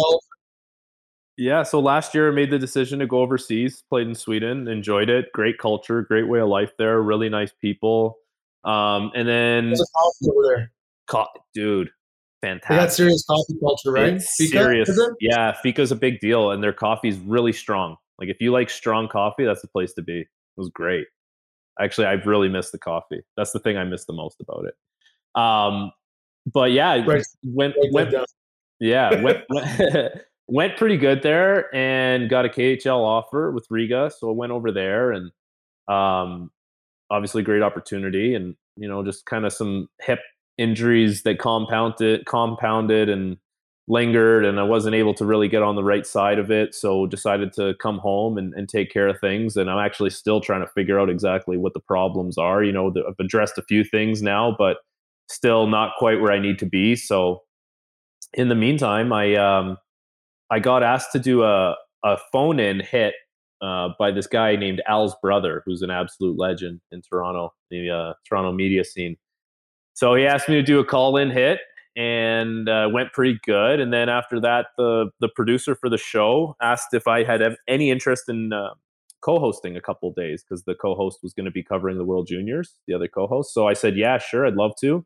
S2: Yeah, so last year I made the decision to go overseas, played in Sweden, enjoyed it. Great culture, great way of life there, really nice people. Um, and then,
S1: How's the coffee over there?
S2: co- dude,
S1: They got serious coffee culture, right? Fika,
S2: serious. Yeah, Fika's a big deal, and their coffee is really strong. Like if you like strong coffee, that's the place to be. It was great. Actually, I've really missed the coffee. That's the thing I miss the most about it. Um, but yeah,
S1: Right.
S2: went went
S1: down.
S2: yeah, went, went, went pretty good there and got a KHL offer with Riga. So I went over there and um, obviously great opportunity and, you know, just kind of some hip injuries that compounded, compounded and lingered and I wasn't able to really get on the right side of it. So decided to come home and, and take care of things. And I'm actually still trying to figure out exactly what the problems are. You know, I've addressed a few things now, but still not quite where I need to be. So in the meantime, I um, I got asked to do a a phone in hit uh, by this guy named Al's brother, who's an absolute legend in Toronto, the uh, Toronto media scene. So he asked me to do a call in hit, and uh, went pretty good. And then after that, the the producer for the show asked if I had any interest in uh, co-hosting a couple days because the co-host was going to be covering the World Juniors, the other co-host. So I said, yeah, sure, I'd love to.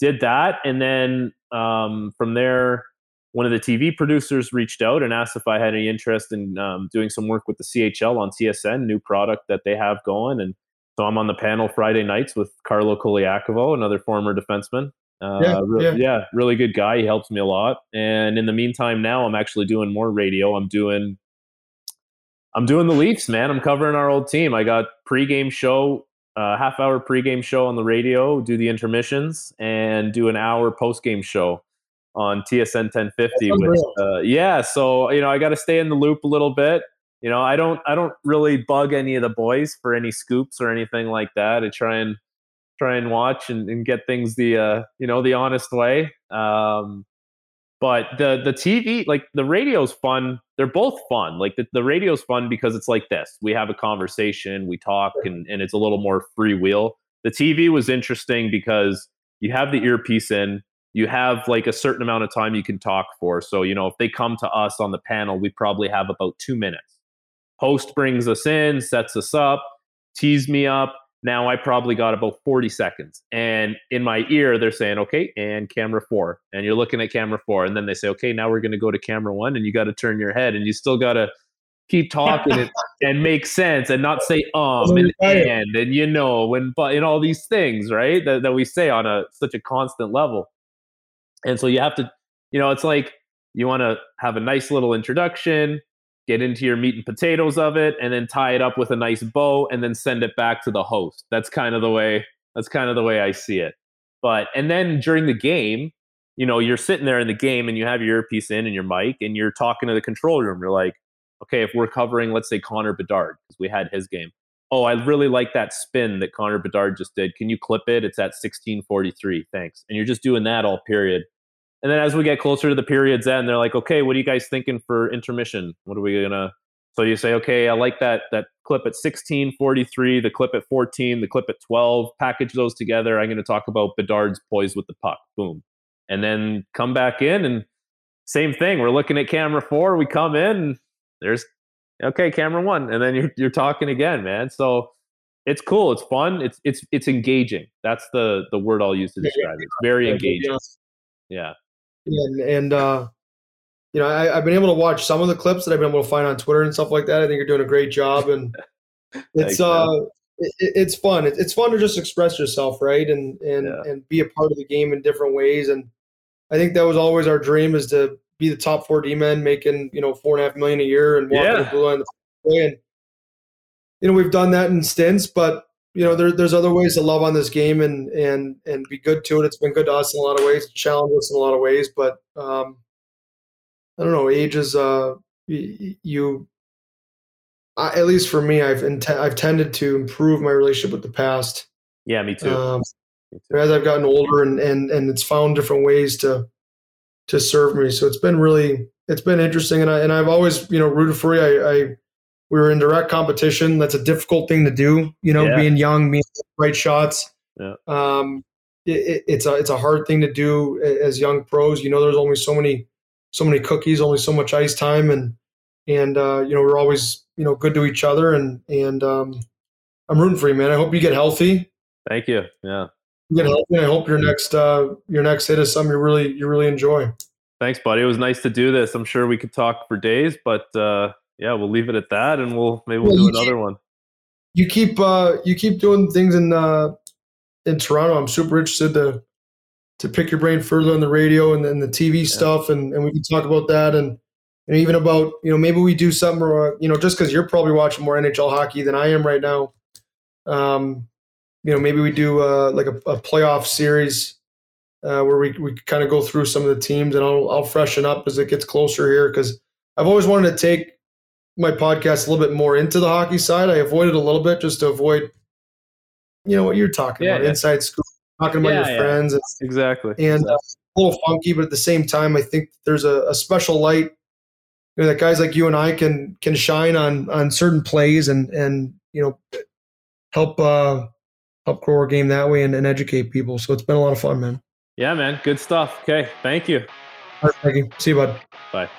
S2: Did that, and then um, from there, one of the TV producers reached out and asked if I had any interest in um, doing some work with the CHL on TSN, new product that they have going. And so I'm on the panel Friday nights with Carlo Colaiacovo, another former defenseman. Uh,
S1: Yeah,
S2: re-
S1: yeah.
S2: yeah, really good guy. He helps me a lot. And in the meantime, now I'm actually doing more radio. I'm doing, I'm doing the Leafs, man. I'm covering our old team. I got pregame show, uh, half hour pregame show on the radio, do the intermissions, and do an hour postgame show on TSN 1050.
S1: That's
S2: With, uh, yeah, so you know I got to stay in the loop a little bit. You know, I don't I don't really bug any of the boys for any scoops or anything like that. I try and try and watch and, and get things the uh, you know the honest way. Um, but the the TV like the radio's fun. They're both fun. Like the, the radio's fun because it's like this. We have a conversation, we talk, and, and it's a little more free wheel. The TV was interesting because you have the earpiece in, you have like a certain amount of time you can talk for. So, you know, if they come to us on the panel, we probably have about two minutes. Host brings us in, sets us up, tees me up. Now I probably got about 40 seconds. And in my ear, they're saying, okay, and camera four. And you're looking at camera four. And then they say, okay, now we're going to go to camera one. And you got to turn your head and you still got to keep talking and, and make sense and not say um and and and you know when but and all these things right that, that we say on a such a constant level and so you have to you know it's like you want to have a nice little introduction get into your meat and potatoes of it and then tie it up with a nice bow and then send it back to the host. That's kind of the way that's kind of the way i see it. But and then during the game you know you're sitting there in the game and you have your earpiece in and your mic and you're talking to the control room. You're like okay if we're covering let's say connor bedard because we had his game. Oh i really like that spin that connor bedard just did. Can you clip it? It's at 1643 thanks. And you're just doing that all period and then as we get closer to the period's end, they're like, okay, what are you guys thinking for intermission? What are we gonna? So you say, okay, I like that that clip at 16:43, the clip at 14, the clip at 12. Package those together. I'm gonna talk about Bedard's poise with the puck. Boom, and then come back in and same thing. We're looking at camera four. We come in. There's okay, camera one, and then you're you're talking again, man. So it's cool. It's fun. It's it's it's engaging. That's the the word I'll use to describe it. It's very engaging. yeah.
S1: And and uh you know, I, have been able to watch some of the clips that I've been able to find on Twitter and stuff like that. I think you're doing a great job, and it's Thanks, uh, it, it's fun. It, it's fun to just express yourself, right, and and yeah. and be a part of the game in different ways. And I think that was always our dream is to be the top four D men, making you know four and a half million a year and walking yeah. the blue line. And you know, we've done that in stints, but you know, there, there's other ways to love on this game and and and be good to it. It's been good to us in a lot of ways, challenge us in a lot of ways, but um, I don't know. Age is uh, you. I, at least for me, I've int- I've tended to improve my relationship with the past.
S2: Yeah, me too. Um,
S1: me too. As I've gotten older and and and it's found different ways to to serve me. So it's been really it's been interesting, and I and I've always you know rooted for you. I, I we were in direct competition. That's a difficult thing to do. You know, yeah. being young, being right shots.
S2: Yeah.
S1: Um, it, it's a it's a hard thing to do as young pros. You know, there's only so many so many cookies, only so much ice time, and and uh, you know we're always you know good to each other, and and um, I'm rooting for you, man. I hope you get healthy.
S2: Thank you. Yeah.
S1: You get healthy. I hope your next uh, your next hit is something you really you really enjoy.
S2: Thanks, buddy. It was nice to do this. I'm sure we could talk for days, but uh, yeah, we'll leave it at that, and we'll maybe we'll, do another
S1: keep,
S2: one.
S1: You keep uh, you keep doing things in uh, in Toronto. I'm super interested to to pick your brain further on the radio and then the TV yeah. stuff, and, and we can talk about that and and even about you know maybe we do something or you know just because you're probably watching more NHL hockey than I am right now. Um, you know maybe we do uh, like a, a playoff series uh, where we we kind of go through some of the teams, and I'll I'll freshen up as it gets closer here because I've always wanted to take my podcast a little bit more into the hockey side. I avoided a little bit just to avoid, you know, what you're talking yeah, about, yeah. inside school, talking about yeah, your friends. And,
S2: exactly.
S1: And uh, a little funky, but at the same time, I think there's a, a special light you know, that guys like you and I can can shine on on certain plays and and you know help uh help grow our game that way and, and educate people. So it's been a lot of fun, man.
S2: Yeah, man. Good stuff. Okay. Thank you.
S1: All right, thank you. See you, bud.
S2: Bye.